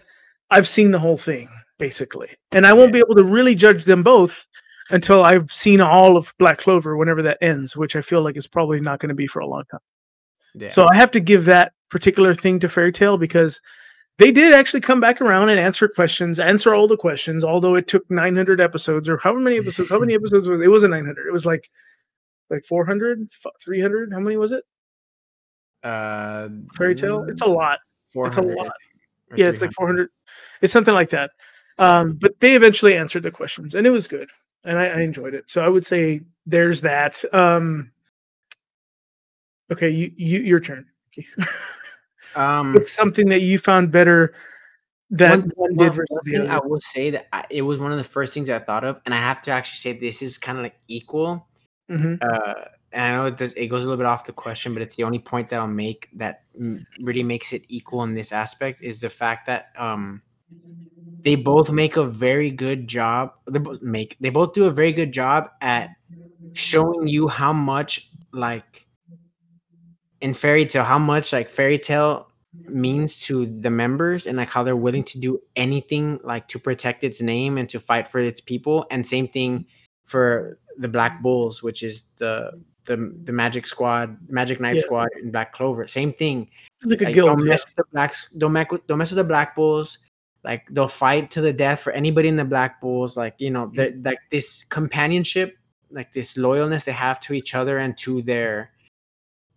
I've seen the whole thing basically, and I won't be able to really judge them both until I've seen all of Black Clover whenever that ends, which I feel like is probably not going to be for a long time. Yeah. So I have to give that particular thing to Fairy Tale because they did actually come back around and answer questions, answer all the questions, although it took 900 episodes or however many episodes, how many episodes was it? It wasn't 900. It was like like 400, 300. How many was it? uh Fairy Tale? It's a lot. It's a 400, lot. Yeah, it's like 400. It's something like that. Um, but they eventually answered the questions and it was good. And I, I enjoyed it. So I would say there's that. Um, okay, you, you your turn. Um What's something that you found better that one, one, did versus one the thing I will say that I, it was one of the first things I thought of, and I have to actually say this is kind of like equal. Mhm. Uh, and I know it does. It goes a little bit off the question, but it's the only point that I'll make that really makes it equal in this aspect is the fact that um, they both make a very good job. They both make they both do a very good job at showing you how much like in fairy tale how much like fairy tale means to the members and like how they're willing to do anything like to protect its name and to fight for its people and same thing for the black bulls which is the the, the magic squad magic knight Yeah. squad and black clover same thing Like like, guild. don't yeah. mess with the blacks don't mess with, don't mess with the black bulls like they'll fight to the death for anybody in the black bulls like you know the, like this companionship like this loyalness they have to each other and to their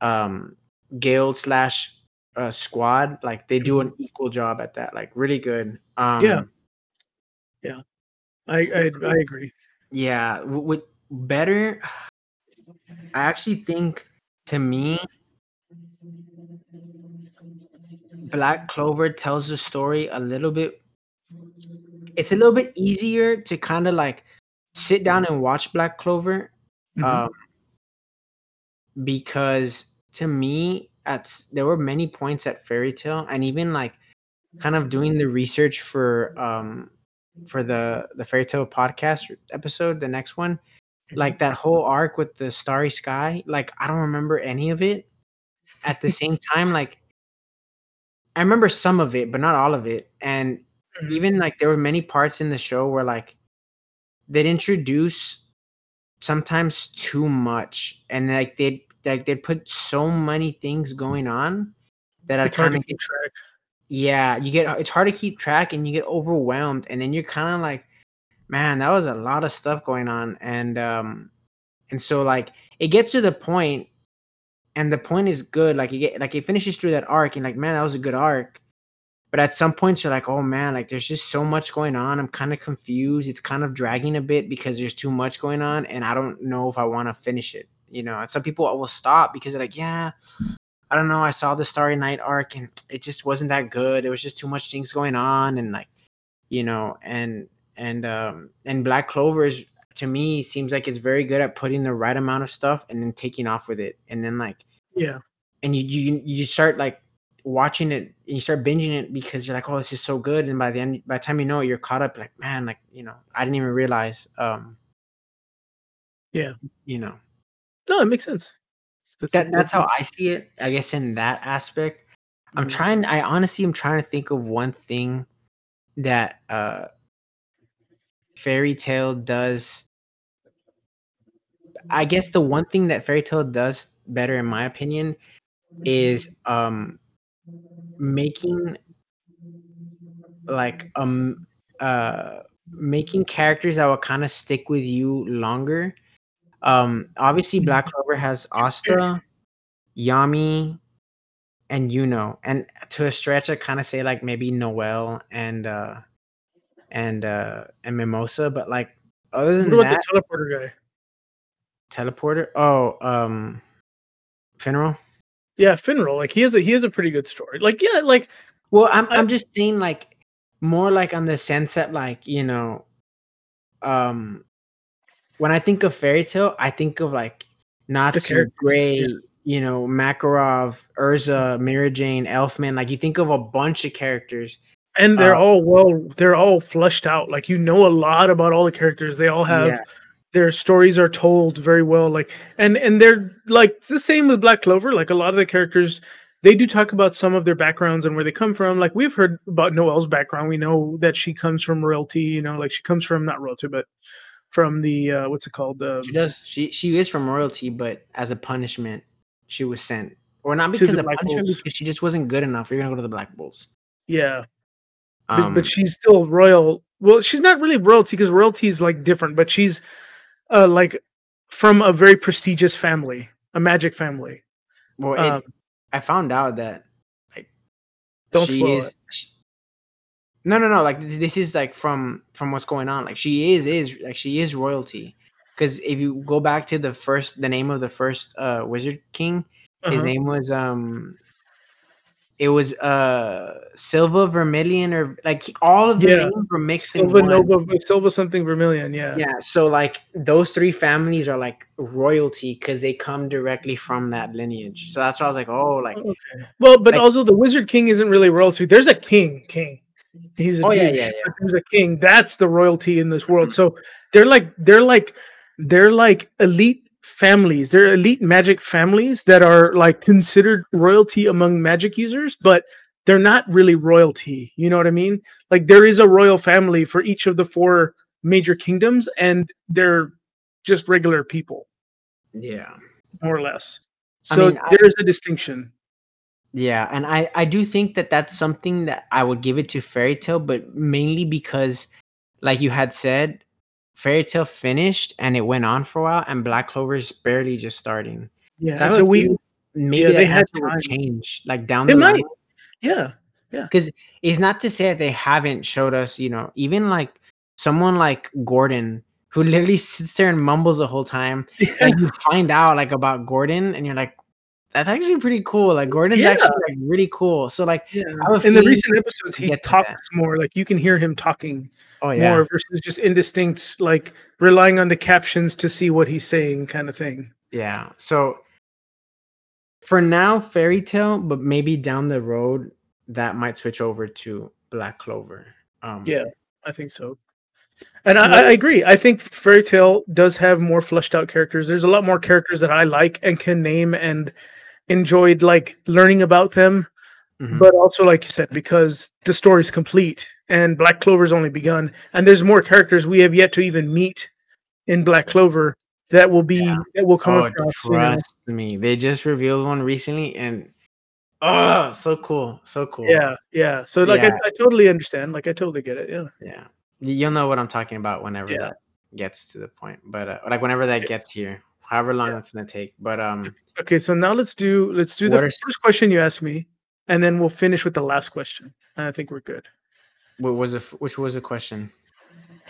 um guild slash uh, squad like they do an equal job at that like really good um Yeah. I, I I agree. yeah with better i actually think to me black clover tells the story a little bit it's a little bit easier to kind of like sit down and watch black clover Mhm. um because to me at there were many points at fairy tale and even like kind of doing the research for um for the the fairy tale podcast episode the next one like that whole arc with the starry sky like i don't remember any of it at the same time like i remember some of it but not all of it and Mhm. even like there were many parts in the show where like they'd introduce sometimes too much and like they'd like they'd put so many things going on that i It's hard kind of keep track. yeah you get it's hard to keep track and you get overwhelmed and then you're kind of like man that was a lot of stuff going on. And um and so like it gets to the point and the point is good. Like you get like it finishes through that arc and like man that was a good arc. But at some points you're like oh man like there's just so much going on. I'm kind of confused. It's kind of dragging a bit because there's too much going on and i don't know if i want to finish it you know? And some people will stop because they're like yeah i don't know. I saw the starry night arc and it just wasn't that good. There was just too much things going on and like you know and and um and black clover is to me seems like it's very good at putting the right amount of stuff and then taking off with it and then like Yeah. and you you you start like watching it and you start binging it because you're like oh this is so good and by the end by the time you know it you're caught up like man like you know i didn't even realize um Yeah. you know No, it makes sense. That's- that that's how i see it i guess in that aspect i'm Mhm. trying i honestly am trying to think of one thing that uh fairy tale does i guess the one thing that fairy tale does better in my opinion is um making like um uh making characters that will kind of stick with you longer. Um obviously black clover has asta yami and yuno and to a stretch i kind of say like maybe Noelle and uh and uh and mimosa but like other than What about that the teleporter guy? teleporter oh um Finral Yeah, Finral. Like he has a he has a pretty good story. Like yeah, like Well, I'm I- I'm just saying like more like on the sense that like, you know, um when I think of fairy tale, I think of like Natsu, characters, Gray, yeah. you know, Makarov, Erza, Mira Jane, Elfman. Like you think of a bunch of characters. And they're Uh, all well they're all fleshed out. Like you know a lot about all the characters. They all have Yeah. their stories are told very well. Like and and they're like it's the same with Black Clover. Like a lot of the characters they do talk about some of their backgrounds and where they come from. Like we've heard about Noelle's background. We know that she comes from royalty, you know, like she comes from not royalty, but from the uh what's it called? Um, She does she she is from royalty, but as a punishment, she was sent. Or not because of Black punishment, Bulls. because she just wasn't good enough. You're gonna go to the Black Bulls. yeah. But, Um, but she's still royal. Well, she's not really royalty because royalty is like different, but she's uh like from a very prestigious family, a magic family. well, it, Um, I found out that like Don't she spoil is, it. she- no, no, no. Like this is like from from what's going on. Like she is is like she is royalty. Because if you go back to the first, the name of the first uh wizard king, his Uh-huh. name was um it was uh Silva Vermilion or like all of the Yeah. names were mixed Silva. Nova, Silva something Vermilion. Yeah. Yeah, so like those three families are like royalty because they come directly from that lineage. So that's why I was like, oh, like Okay. Well, but Like- also the Wizard King isn't really royalty. There's a king. King. He's a Oh, yeah, yeah, yeah. There's a king. That's the royalty in this world. So they're like they're like they're like elite families. They're elite magic families that are like considered royalty among magic users, but they're not really royalty. You know what I mean? Like there is a royal family for each of the four major kingdoms, and they're just regular people, yeah. more or less. I So mean, there is a distinction. Yeah, and I I do think that that's something that I would give it to Fairy Tale, but mainly because, like you had said, Fairy Tail finished and it went on for a while, and Black Clover is barely just starting. Yeah. So So we maybe yeah, they had to change like down They the might. line. yeah. Yeah. Because it's not to say that they haven't showed us, you know, even like someone like Gordon who literally sits there and mumbles the whole time. Like you find out like about Gordon, and you're like, that's actually pretty cool. Like Gordon's Yeah. actually like really cool. So like, Yeah. I have a In the recent episodes, he talks more. Like you can hear him talking oh yeah, more versus just indistinct, like relying on the captions to see what he's saying, kind of thing. Yeah. So for now, fairy tail, but maybe down the road that might switch over to Black Clover. Um, Yeah. I think so. And I, I agree. I think Fairy Tail does have more fleshed out characters. There's a lot more characters that I like and can name and enjoyed like learning about them. mhm. But also, like you said, because the story's complete and Black Clover's only begun, and there's more characters we have yet to even meet in Black Clover that will be that will come oh, across. you know. trust me. They just revealed one recently, and oh, so cool, so cool. Yeah, yeah. So like Yeah. I, I totally understand. Like I totally get it. Yeah. yeah. You'll know what I'm talking about whenever Yeah. that gets to the point. But uh, like whenever that Yeah. gets here, however long Yeah. it's gonna take. But um, Okay, so now let's do let's do the are first question you asked me, and then we'll finish with the last question. And I think we're good. what was it? Which was the question?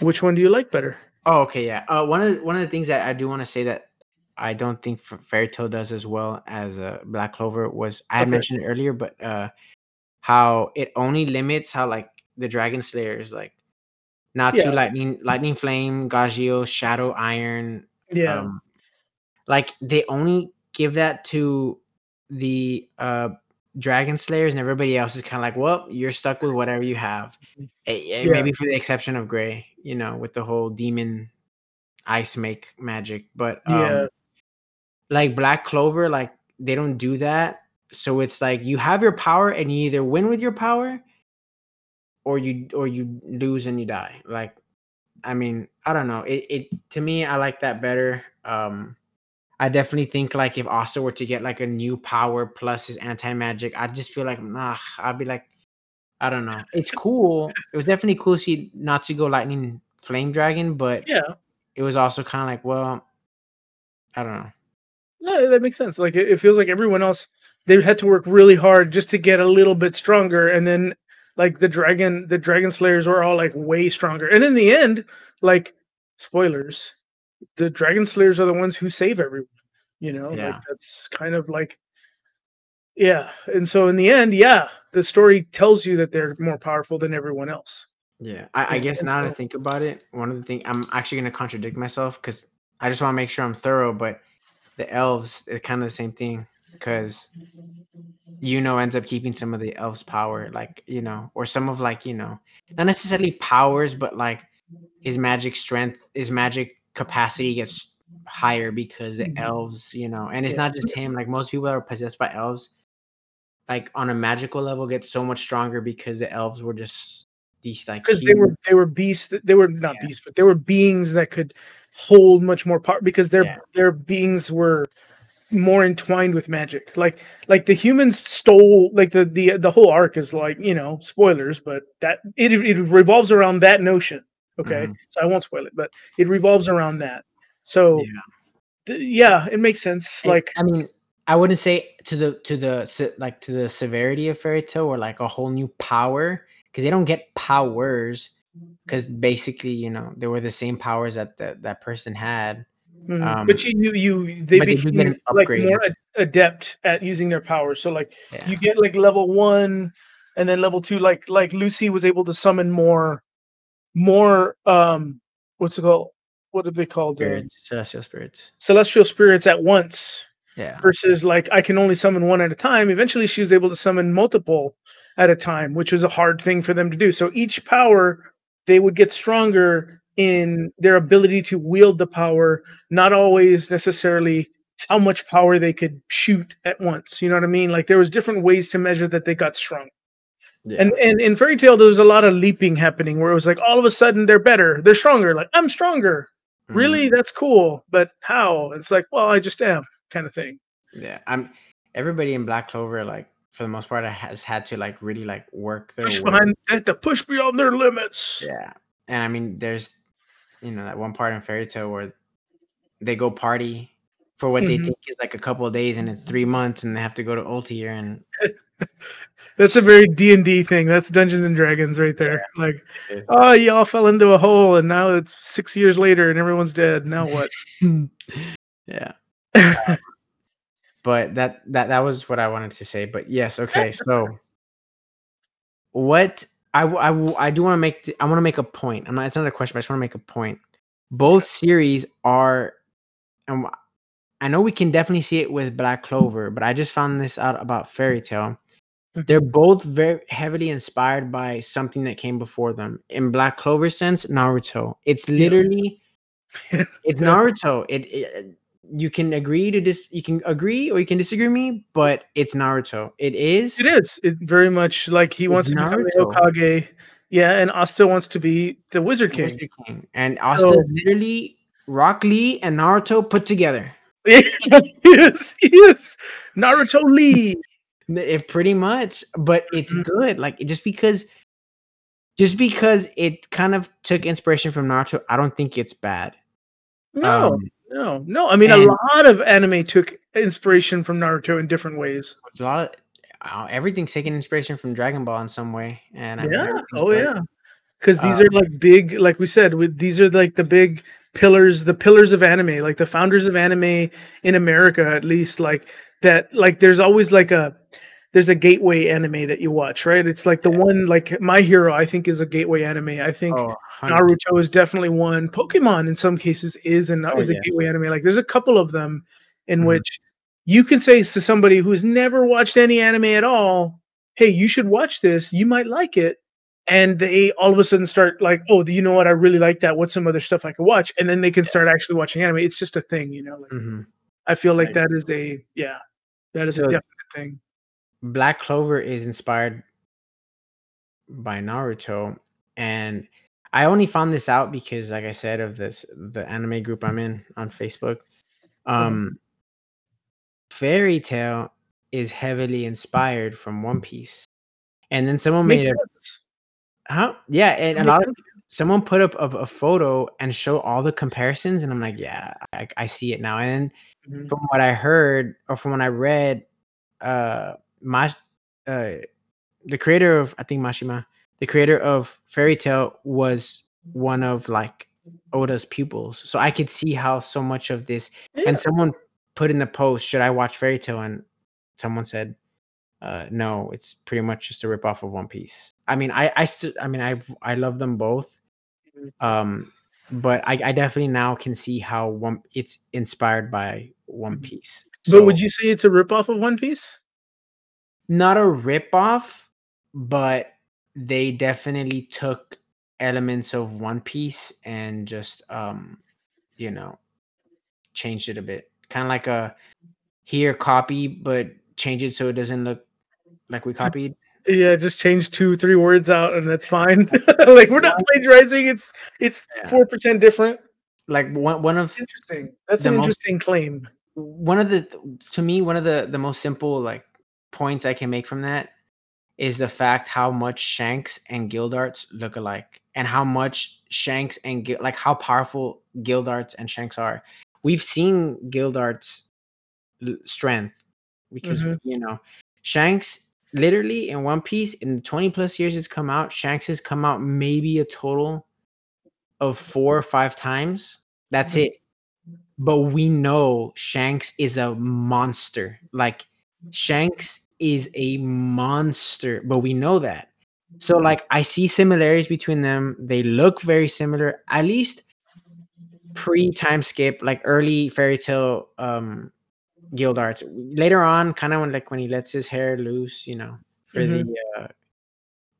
Which one do you like better? Oh, okay, yeah. Uh, one of the, one of the things that I do want to say that I don't think Fairy Tail does as well as uh, Black Clover was I had Okay. mentioned it earlier, but uh, how it only limits how like the Dragon Slayers like Natsu, Yeah. Lightning, Lightning Flame, Gajeel, Shadow Iron. Yeah. Um, like they only give that to the uh Dragon Slayers, and everybody else is kind of like, well, you're stuck with whatever you have. Yeah. Maybe for the exception of Gray, you know, with the whole demon ice make magic. But um, Yeah. like Black Clover, like they don't do that. So it's like you have your power, and you either win with your power, or you or you lose and you die. Like, I mean, I don't know. It, it to me, I like that better. Um, I definitely think like if Asta were to get like a new power plus his anti magic, I just feel like nah. I'd be like, I don't know. It's cool. It was definitely cool to see Natsu go lightning flame dragon, but Yeah. it was also kind of like, well, I don't know. No, that makes sense. Like it, it feels like everyone else they had to work really hard just to get a little bit stronger, and then like the dragon, the dragon slayers were all like way stronger. And in the end, like spoilers, the dragon slayers are the ones who save everyone. You know, Yeah. like that's kind of like yeah. And so in the end, yeah, the story tells you that they're more powerful than everyone else. Yeah, I, I guess now to so- think about it, one of the things I'm actually going to contradict myself because I just want to make sure I'm thorough. But the elves, it's kind of the same thing because you know ends up keeping some of the elves' power, like you know, or some of like you know, not necessarily powers, but like his magic strength, his magic capacity gets higher because the Mhm. elves, you know, and it's Yeah. not just him. Like most people that are possessed by elves, like on a magical level, get so much stronger because the elves were just these like because they were they were beasts that- they were not Yeah. beasts but they were beings that could hold much more power because their Yeah. their beings were more entwined with magic like like the humans stole like the the the whole arc is like you know spoilers but that it it revolves around that notion okay Mhm. so i won't spoil it but it revolves around that so Yeah. th- yeah it makes sense I- like I mean, I wouldn't say to the to the like to the severity of fairy tail or like a whole new power because they don't get powers because basically you know they were the same powers that that that person had. Mhm. Um, But you you you they became, like, more ad adept at using their powers, so, like, Yeah. you get, like, level 1 and then level 2, like like, Lucy was able to summon more more, um, what's it called? What are they called? Uh Spirits, celestial spirits. celestial spirits at once Yeah. versus, like, I can only summon 1 at a time. Eventually, she was able to summon multiple at a time, which was a hard thing for them to do. So each power, they would get stronger in their ability to wield the power, not always necessarily how much power they could shoot at once, you know what I mean? Like, there was different ways to measure that they got strong. Yeah. And and in Fairy tail, there was a lot of leaping happening where it was like, all of a sudden, they're better, they're stronger, like, "I'm stronger." Mhm. "Really? That's cool, but how?" It's like, "Well, I just am," kinda thing. Yeah. I'm everybody in Black Clover, like, for the most part, has had to, like, really, like, work their Push way behind they had to push beyond their limits. Yeah. And I mean, there's, you know, that one part in Fairy Tail where they go party for what they Mhm. think is, like, a couple of days, and it's 3 months, and they have to go to Ultear and That's a very D&D thing, that's Dungeons& Dragons right there, like, it is. "Oh, y'all fell into a hole, and now it's 6 years later, and everyone's dead, now what?" Yeah. But that that that was what I wanted to say, but yes, okay, so what I I, I do wanna make th I wanna make a point. I'm not it's not a question, but I just wanna make a point. Both series are and w I know we can definitely see it with Black Clover, but I just found this out about Fairy Tail. They're Mhm. both very heavily inspired by something that came before them. In Black Clover sense, Naruto. It's Yeah. literally it's Naruto. It it you can agree to dis you can agree or you can disagree with me, but it's Naruto. It is It is, it very much like he wants to become Naruto. Hokage. Yeah, and Asta wants to be the Wizard King. Wizard King, and Asta So literally Rock Lee and Naruto put together. Yes, yes, Naruto Lee. It pretty much, but it's Mhm. good, like, just because just because it kind of took inspiration from Naruto, I don't think it's bad. No, Um no, no, I mean, a lot of anime took inspiration from Naruto in different ways. A lot of uh, everything's taking inspiration from Dragon Ball in some way, and I Yeah, oh, yeah. 'Cause these Um are, like, big like we said, with these are, like, the big pillars the pillars of anime, like, the founders of anime in America, at least, like, that like, there's always, like, a there's a gateway anime that you watch, right? It's like the Yeah. one like, My Hero, I think, is a gateway anime. I think Oh, Naruto is definitely one. Pokemon, in some cases, is and Oh, is a gateway anime. Like, there's a couple of them in Mhm. which you can say to somebody who's never watched any anime at all, "Hey, you should watch this, you might like it," and they all of a sudden start like, "Oh, do you know what? I really like that. What's some other stuff I could watch?" And then they can Yeah. start actually watching anime. It's just a thing, you know? Like, Mhm. I feel like Right. that is a yeah, that is a So definite thing. Black Clover is inspired by Naruto, and I only found this out because, like I said, of this the anime group I'm in on Facebook. Uh-huh. Um Fairy Tale is heavily inspired from One Piece, and then someone made Makes a sense. Huh? Yeah, and a lot of someone put up a a photo and show all the comparisons, and I'm like, "Yeah, I I see it now," and Mhm. from what I heard or from what I read, uh, Mash uh, the creator of I think Mashima, the creator of Fairy Tail was one of, like, Oda's pupils, so I could see how so much of this Yeah. and someone put in the post, "Should I watch Fairy Tail?" And someone said, uh, "No, it's pretty much just a rip-off of One Piece." I mean, I I st I mean, I I love them both, Mhm. um, but I I definitely now can see how one it's inspired by One Mhm. Piece. But would you say it's a rip-off of One Piece? Not a rip-off, but they definitely took elements of One Piece and just, um, you know, changed it a bit. Kinda like a here copy, but change it so it doesn't look like we copied. Yeah, just change 2, 3 words out, and that's fine. Like, we're not plagiarizing, it's it's Yeah. 4% different. Like, one one of Interesting. That's an most interesting claim. one of the to me, one of the the most simple, like, points I can make from that is the fact how much Shanks and Gildarts look alike, and how much Shanks and like, how powerful Gildarts and Shanks are. We've seen Gildarts' l strength because, Mhm. you know, Shanks literally in One Piece, in 20 plus years it's come out, Shanks has come out maybe a total of 4 or 5 times. That's Mhm. it. but we know Shanks is a monster. Like Shanks is a monster, but we know that. So like I see similarities between them. They look very similar, at least pre time skip, like early fairy tail um Gildarts. Later on, kind of when like when he lets his hair loose, you know, for Mhm. the uh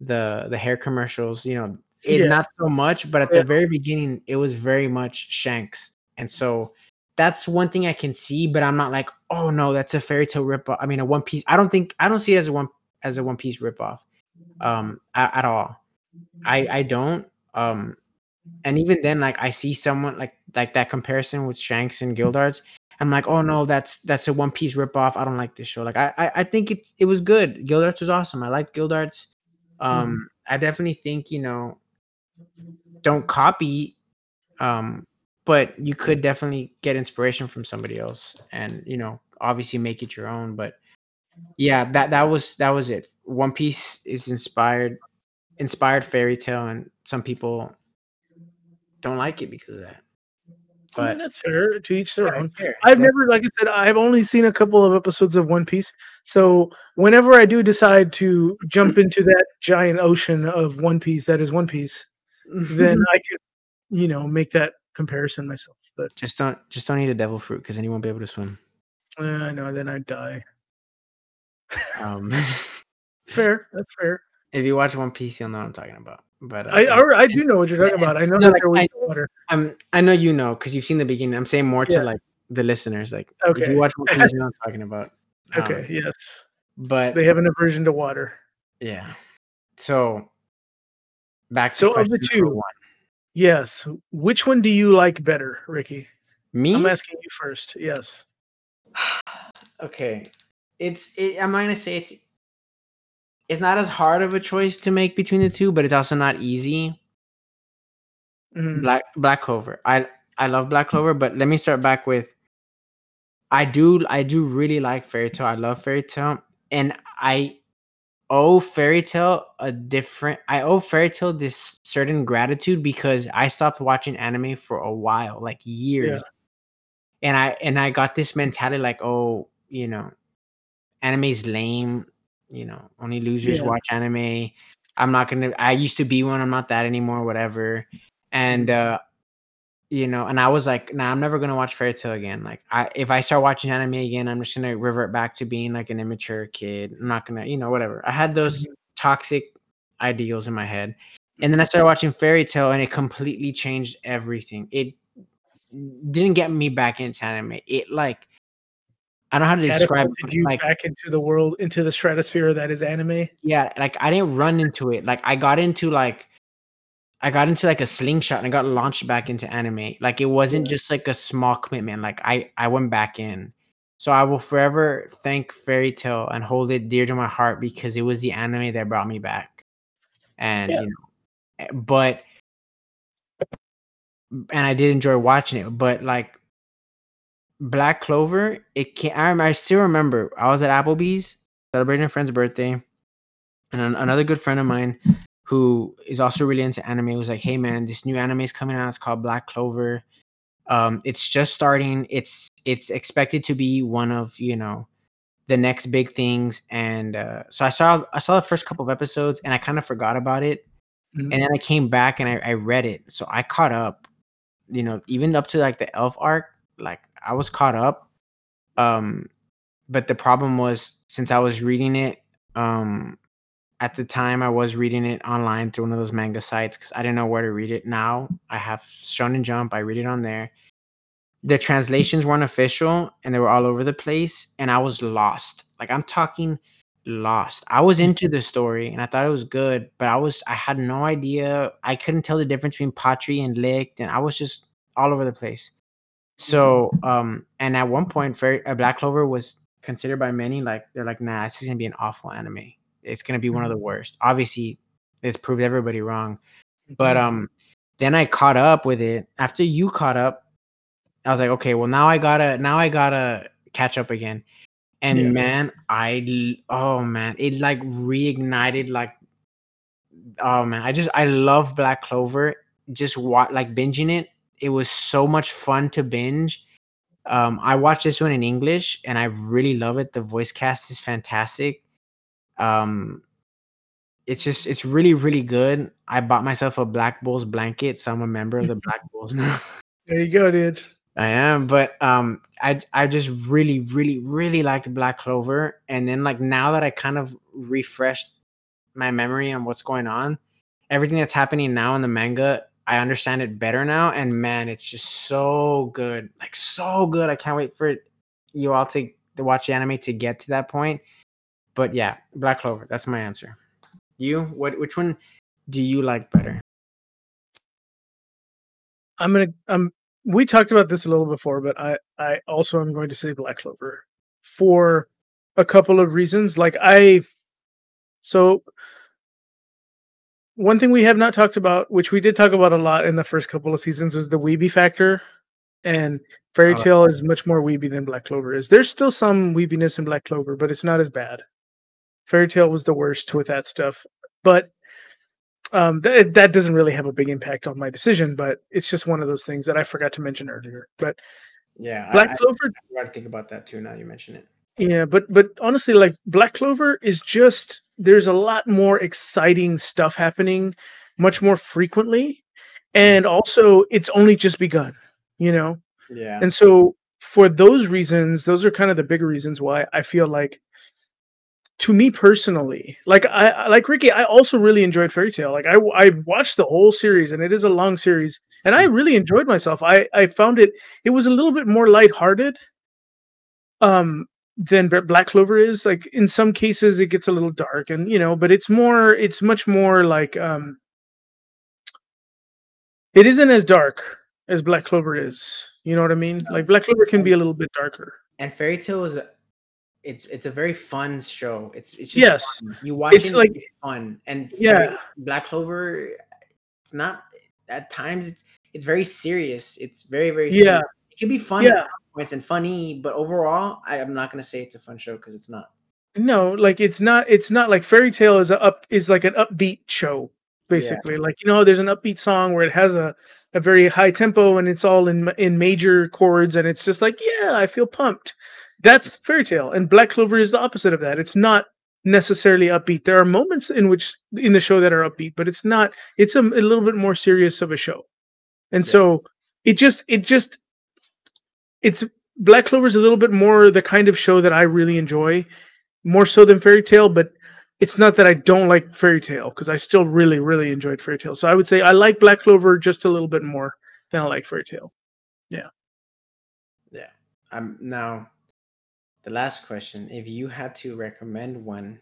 the the hair commercials, you know, it Yeah. not so much, but at Yeah. the very beginning, it was very much Shanks. And so that's one thing I can see, but I'm not like, oh no, that's a fairy tail ripoff. I mean, a One Piece. I don't think I don't see it as a one as a One Piece ripoff, um, a- at, all. I I don't. Um, and even then, like I see someone like like that comparison with Shanks and Gildarts. I'm like, oh no, that's that's a One Piece ripoff. I don't like this show. Like I I, I think it it was good. Gildarts was awesome. I like Gildarts. Um, I definitely think you know, don't copy. Um, but you could definitely get inspiration from somebody else, and you know, obviously make it your own. But yeah, that that was that was it. One Piece is inspired inspired fairy tail, and some people don't like it because of that. I mean, But that's fair. To each their yeah, own. fair, I've never, like I said, I've only seen a couple of episodes of One Piece. So whenever I do decide to jump into that giant ocean of One Piece that is One Piece, then I could, you know, make that comparison myself. But just don't just don't eat a devil fruit because then you won't be able to swim. uh, I know then I'd die. Um, Fair. That's fair. if you watch One Piece, you'll know what I'm talking about. But uh, I. I, I do know what you're talking about. I know No, that like, I- water. I'm I know you know because you've seen the beginning. I'm saying more to like the listeners. Like if you watch One Piece, you know what I'm talking about. Um, Okay. yes. but They have an aversion to water. yeah. So back to So of the two, one. Yes. Which one do you like better, Ricky? Me? I'm asking you first. Yes. okay. It's it, I'm gonna say it's it's not as hard of a choice to make between the two, but it's also not easy. Mhm. Black Black Clover. I I love Black Clover, but let me start back with I do I do really like Fairy Tail. I love Fairy Tail, and I owe Fairy Tail a different. I owe Fairy Tail this certain gratitude because I stopped watching anime for a while, like years, and I and I got this mentality like, oh, you know, anime's lame. You know, only losers Yeah. watch anime. I'm not gonna. I used to be one. I'm not that anymore. Whatever. And uh, you know, and I was like, nah, I'm never gonna watch Fairy Tail again. Like, I if I start watching anime again, I'm just gonna revert back to being like an immature kid. I'm not gonna, you know, whatever. I had those mm-hmm. toxic ideals in my head, and then I mm-hmm. started watching Fairy Tail, and it completely changed everything. It didn't get me back into anime. It like, I don't know how to describe. It, you like, back into the world, into the stratosphere that is anime. yeah, like I didn't run into it. Like I got into like I got into like a slingshot and I got launched back into anime. Like it wasn't just like a small commitment. Like I I went back in. So I will forever thank Fairy Tail and hold it dear to my heart because it was the anime that brought me back. And Yeah. you know, eh, but and I did enjoy watching it, but like Black Clover, it can I, I still remember I was at Applebee's celebrating a friend's birthday, and an- another good friend of mine who is also really into anime was like, "Hey man, this new anime is coming out. It's called Black Clover. Um, it's just starting. It's it's expected to be one of you know the next big things." And uh, so I saw I saw the first couple of episodes, and I kind of forgot about it. Mhm. And then I came back and I, I read it, so I caught up. You know, even up to like the elf arc, like I was caught up. Um, but the problem was since I was reading it, um, at the time I was reading it online through one of those manga sites because I didn't know where to read it. Now I have Shonen Jump. I read it on there. The translations weren't official and they were all over the place, and I was lost. Like I'm talking lost. I was into the story and I thought it was good, but I was I had no idea. I couldn't tell the difference between Patri and Licht, and I was just all over the place. So, um, and at one point, Fairy, uh, Black Clover was considered by many like they're like, nah, this is gonna be an awful anime. It's gonna be one of the worst. Obviously, it's proved everybody wrong. But um, then I caught up with it after you caught up. I was like, okay, well now I gotta now I gotta catch up again. And Yeah. man, I oh man, it like reignited like oh man, I just I love Black Clover. Just what like binging it. It was so much fun to binge. Um, I watched this one in English and I really love it. The voice cast is fantastic. Um, it's just it's really really good. I bought myself a Black Bulls blanket, so I'm a member of the Black Bulls now. There you go, dude. I am, but um, I I just really really really liked Black Clover, and then like now that I kind of refreshed my memory on what's going on, everything that's happening now in the manga, I understand it better now, and man, it's just so good, like so good. I can't wait for it, you all to, to watch the anime to get to that point. But yeah, Black Clover, that's my answer. You, what? Which one do you like better? I'm gonna um we talked about this a little before, but I I also am going to say Black Clover for a couple of reasons. Like I so one thing we have not talked about, which we did talk about a lot in the first couple of seasons, was the weeby factor. And Fairy Oh. Tale is much more weeby than Black Clover is. There's still some weebiness in Black Clover, but it's not as bad. Fairy Tail was the worst with that stuff. But um, that that doesn't really have a big impact on my decision, but it's just one of those things that I forgot to mention earlier. But Yeah, Black I, I, Clover, I got to think about that too. Now you mention it. yeah, but but honestly, like Black Clover is just there's a lot more exciting stuff happening, much more frequently, and also it's only just begun, you know. Yeah, And so for those reasons, those are kind of the bigger reasons why I feel like to me personally, like I like Ricky, I also really enjoyed Fairy Tail. Like I I watched the whole series and it is a long series and I really enjoyed myself. I I found it it was a little bit more lighthearted um than Black Clover is. Like in some cases it gets a little dark and you know, but it's more it's much more like um it isn't as dark as Black Clover is. You know what I mean? Like Black Clover can be a little bit darker. and Fairy Tail is a, it's it's a very fun show. It's it's just Yes. fun. you watch It's it, like- it's fun, and Yeah. Black Clover, it's not at times it's it's very serious. It's very very Yeah. serious. It can be fun Yeah. at points and funny, but overall, I, I'm not gonna say it's a fun show because it's not. No, like it's not it's not like Fairy Tail is a up is like an upbeat show basically. Like you know there's an upbeat song where it has a a very high tempo and it's all in in major chords and it's just like yeah, I feel pumped. That's Fairy Tail and Black Clover is the opposite of that. It's not necessarily upbeat. There are moments in which in the show that are upbeat, but it's not it's a, a little bit more serious of a show. And Yeah. so it just it just it's Black Clover is a little bit more the kind of show that I really enjoy, more so than Fairy Tail. But it's not that I don't like Fairy Tail because I still really, really enjoyed Fairy Tail. So I would say I like Black Clover just a little bit more than I like Fairy Tail. Yeah. Yeah. I'm now. The last question: If you had to recommend one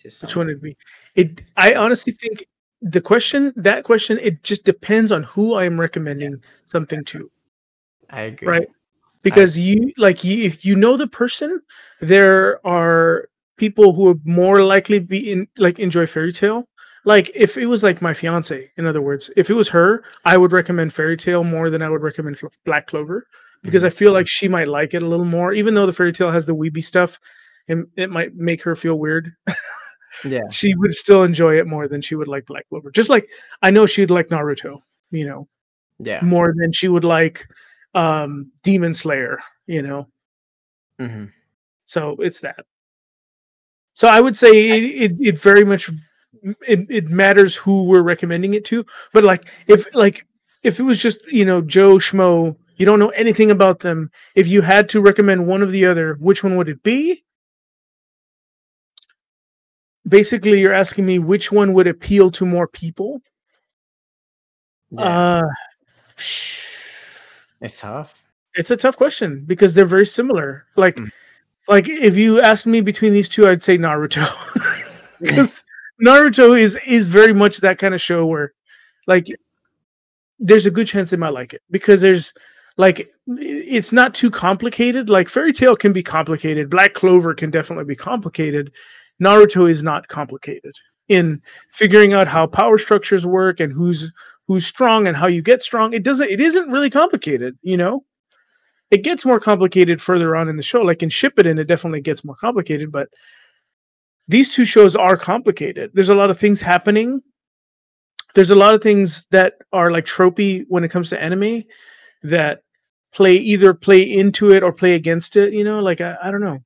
to someone, Which one would be? It. I honestly think the question, that question, it just depends on who I am recommending something to. I agree. right because you like you if you know the person there are people who would more likely be in like enjoy fairy tail like if it was like my fiance in other words if it was her i would recommend fairy tail more than i would recommend black clover because i feel like she might like it a little more even though the fairy tail has the weeby stuff and it might make her feel weird. Yeah. she would still enjoy it more than she would like black clover. Just like i know she'd like naruto you know Yeah. more than she would like um demon slayer you know? Hmm so it's that. So i would say it, it, it very much it, it matters who we're recommending it to but like if like if it was just you know joe schmo you don't know anything about them if you had to recommend one of the other which one would it be basically you're asking me which one would appeal to more people Yeah. uh it's tough. it's a tough question because they're very similar. Like, Mm. like if you asked me between these two, I'd say Naruto because Naruto is is very much that kind of show where, like, there's a good chance they might like it because there's like it's not too complicated. Like Fairy Tail can be complicated, Black Clover can definitely be complicated. Naruto is not complicated in figuring out how power structures work and who's who's strong and how you get strong. It doesn't. It isn't really complicated, you know it gets more complicated further on in the show. Like in Shippuden, it definitely gets more complicated, but these two shows are complicated. There's a lot of things happening. There's a lot of things that are like tropey when it comes to anime that play either play into it or play against it. You know, like I, I don't know.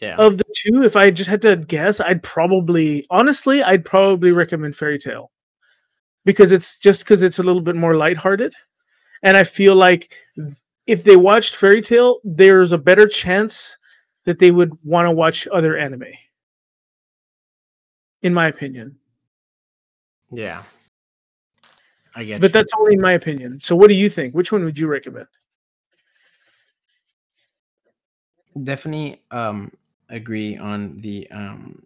Yeah. Of the two, if I just had to guess, I'd probably honestly, I'd probably recommend Fairy Tail because it's just because it's a little bit more lighthearted, and I feel like if they watched Fairy Tail, there's a better chance that they would want to watch other anime. In my opinion. Yeah. I get But you. that's only my opinion. So what do you think? Which one would you recommend? Definitely um agree on the um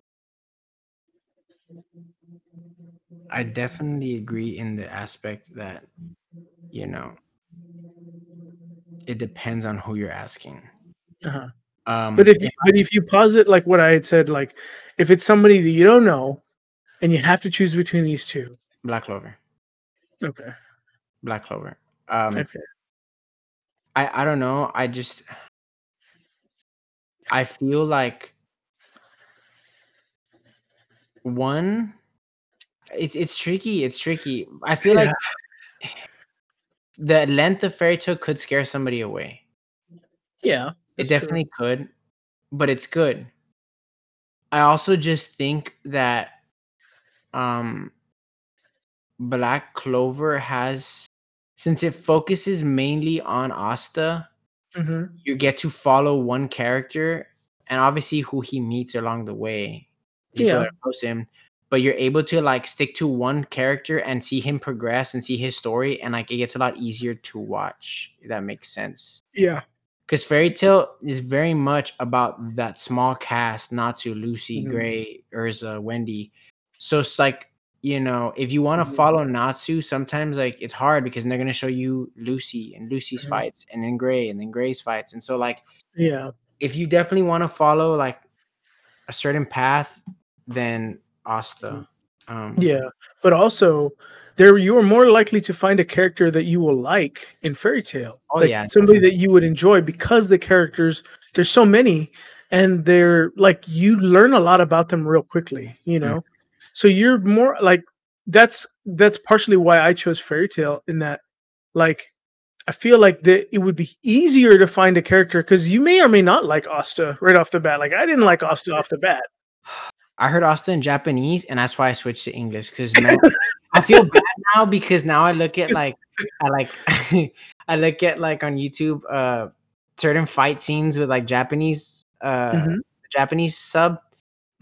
I definitely agree in the aspect that you know it depends on who you're asking. Uh-huh. Um But if yeah, but if you posit like what I had said, like if it's somebody that you don't know and you have to choose between these two. Black Clover. Okay. Black Clover. Um Okay. I I don't know. I just I feel like one it's it's tricky. It's tricky. I feel like the length of fairy tail could scare somebody away. Yeah. It that's true. definitely could, but it's good. I also just think that um Black Clover has since it focuses mainly on Asta, Mhm. you get to follow one character and obviously who he meets along the way. Yeah. that close to him. But you're able to like stick to one character and see him progress and see his story, and like it gets a lot easier to watch. If that makes sense. Yeah. Because Fairy Tail is very much about that small cast, Natsu, Lucy, Mhm. Gray, Erza, Wendy. So it's like, you know, if you want to Mhm. follow Natsu, sometimes like it's hard because they're gonna show you Lucy and Lucy's Mhm. fights and then Gray and then Gray's fights. And so like Yeah. if you definitely want to follow like a certain path, then Asta. Um Yeah. But also there you are more likely to find a character that you will like in Fairy Tail. Oh, Like, yeah, somebody that you would enjoy because the characters there's so many and they're like you learn a lot about them real quickly, you Mm. know. So you're more like that's that's partially why I chose Fairy Tail in that like I feel like that it would be easier to find a character because you may or may not like Asta right off the bat. Like I didn't like Asta off the bat. I heard Asta in Japanese, and that's why I switched to English. Because I feel bad now because now I look at like I like I look at like on YouTube uh certain fight scenes with like Japanese uh Mhm. Japanese sub,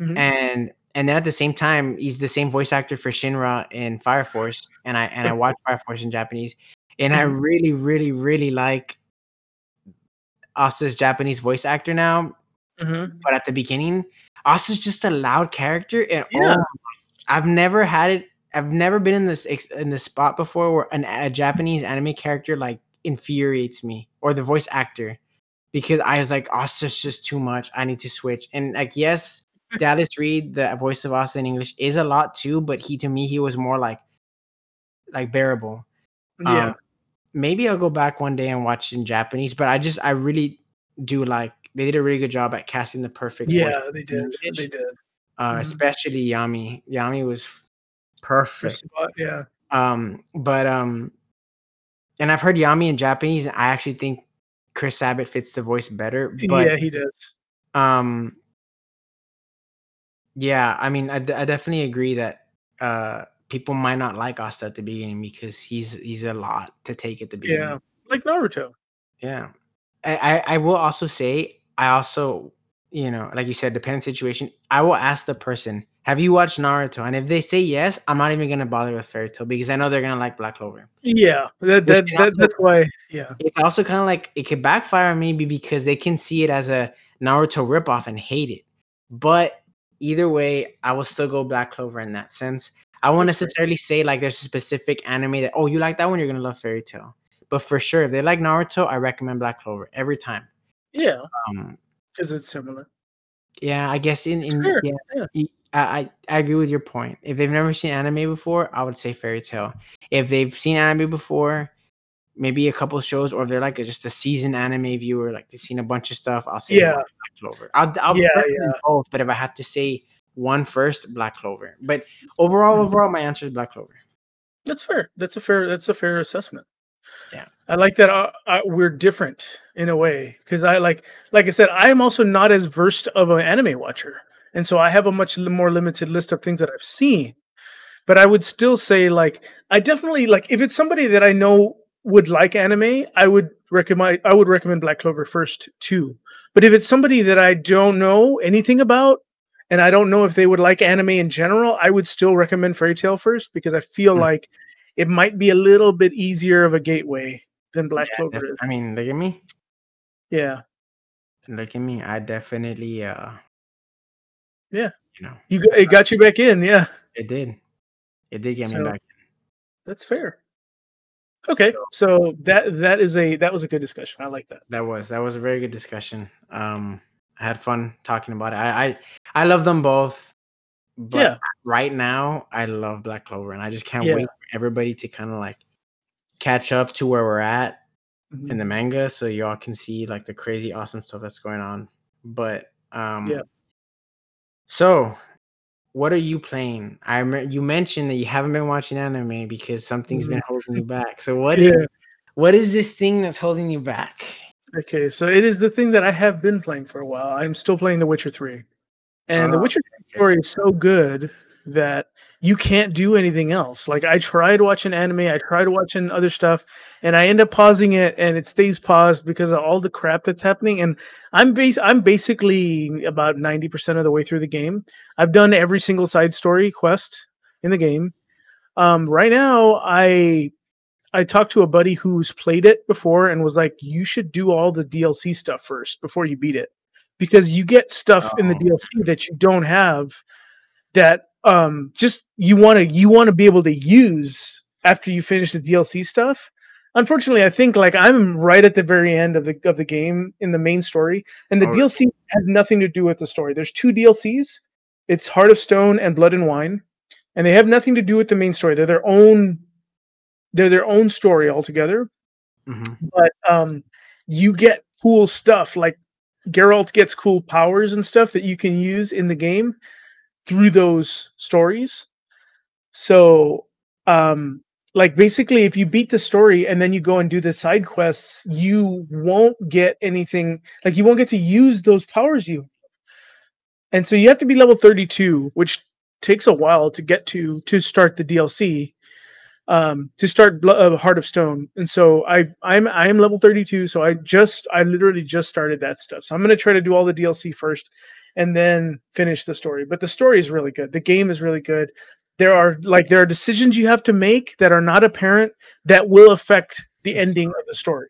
Mhm. and and then at the same time he's the same voice actor for Shinra in Fire Force, and I and I watch Fire Force in Japanese, and I Mhm. really really really like Asta's Japanese voice actor now. Mhm. But at the beginning, Asta's just a loud character, and Yeah. oh, I've never had it. I've never been in this in this spot before where an, a Japanese anime character like infuriates me or the voice actor because I was like, Asta's just too much. I need to switch. And like, yes, Dallas Reid, the voice of Asta in English, is a lot too, but he to me he was more like like bearable. Yeah. Um, maybe I'll go back one day and watch in Japanese, but I just I really do like they did a really good job at casting the perfect yeah, they did. English. They did. uh, Mhm. especially Yami. Yami was perfect. Spot, yeah. Um, but um, and I've heard Yami in Japanese, and I actually think Chris Sabat fits the voice better. But yeah, he does. um, yeah, I mean, I, d- I definitely agree that uh, people might not like Asta at the beginning because he's he's a lot to take at the beginning. Yeah. Like Naruto. Yeah. I, I, I will also say, I also, you know, like you said, dependent situation. I will ask the person, have you watched Naruto? And if they say yes, I'm not even gonna bother with Fairy Tail because I know they're gonna like Black Clover. Yeah. That, that, that also- that's why yeah. It's also kind of like it could backfire on me because they can see it as a Naruto ripoff and hate it. But either way, I will still go Black Clover in that sense. I won't necessarily say like there's a specific anime that oh you like that one, you're gonna love Fairy Tail. But for sure, if they like Naruto, I recommend Black Clover every time. Yeah. Um, Because it's similar. Yeah, I guess in, in fair, yeah, I, I, I I agree with your point. If they've never seen anime before, I would say Fairy Tail. If they've seen anime before, maybe a couple shows, or if they're like a, just a seasoned anime viewer, like they've seen a bunch of stuff, I'll say Yeah. Black Clover. I'll I'll Yeah, recommend both, but if I have to say one first, Black Clover. But overall, Mhm. overall, my answer is Black Clover. That's fair. That's a fair that's a fair assessment. Yeah. I like that uh, uh, we're different in a way because I like, like I said, I am also not as versed of an anime watcher, and so I have a much more limited list of things that I've seen. But I would still say, like, I definitely like if it's somebody that I know would like anime, I would recommend I would recommend Black Clover first too. But if it's somebody that I don't know anything about, and I don't know if they would like anime in general, I would still recommend Fairy Tail first because I feel Mm. like it might be a little bit easier of a gateway than Black Yeah, Clover def- is. I mean, look at me. Yeah. Look at me. I definitely, uh, Yeah. you know, You got, it got you back in, yeah. it did. It did get me So- back. That's fair. Okay, so that that is a that was a good discussion. I like that. That was that was a very good discussion. Um, I had fun talking about it. I I, I love them both. But Yeah. right now, I love Black Clover, and I just can't Yeah. wait for everybody to kind of like catch up to where we're at Mhm. in the manga, so y'all can see like the crazy awesome stuff that's going on. But um, Yeah. So, what are you playing? I you mentioned that you haven't been watching anime because something's been mm-hmm. holding you back. So what is Yeah. what is this thing that's holding you back? Okay, so it is the thing that I have been playing for a while. I'm still playing The Witcher 3. And The Oh, Witcher 3 okay. story is so good that you can't do anything else. Like I tried watching anime, I tried watching other stuff, and I end up pausing it and it stays paused because of all the crap that's happening. And I'm base I'm basically about 90% of the way through the game. I've done every single side story quest in the game. Um, right now I I talked to a buddy who's played it before and was like, you should do all the DLC stuff first before you beat it. Because you get stuff in the Oh. DLC that you don't have that um just you want to you want to be able to use after you finish the DLC stuff. Unfortunately, I think like I'm right at the very end of the of the game in the main story, and the Oh, DLC has nothing to do with the story. There's two DLCs. It's Heart of Stone and Blood and Wine, and they have nothing to do with the main story. They're their own they're their own story altogether Mhm. but um you get cool stuff like Geralt gets cool powers and stuff that you can use in the game through those stories. So um like basically if you beat the story and then you go and do the side quests, you won't get anything like you won't get to use those powers you and so you have to be level 32, which takes a while to get to to start the DLC um to start uh, heart of stone. And so i i'm i am level 32 so i just i literally just started that stuff. So i'm going to try to do all the dlc first and then finish the story. But the story is really good. The game is really good. There are like there are decisions you have to make that are not apparent that will affect the ending of the story.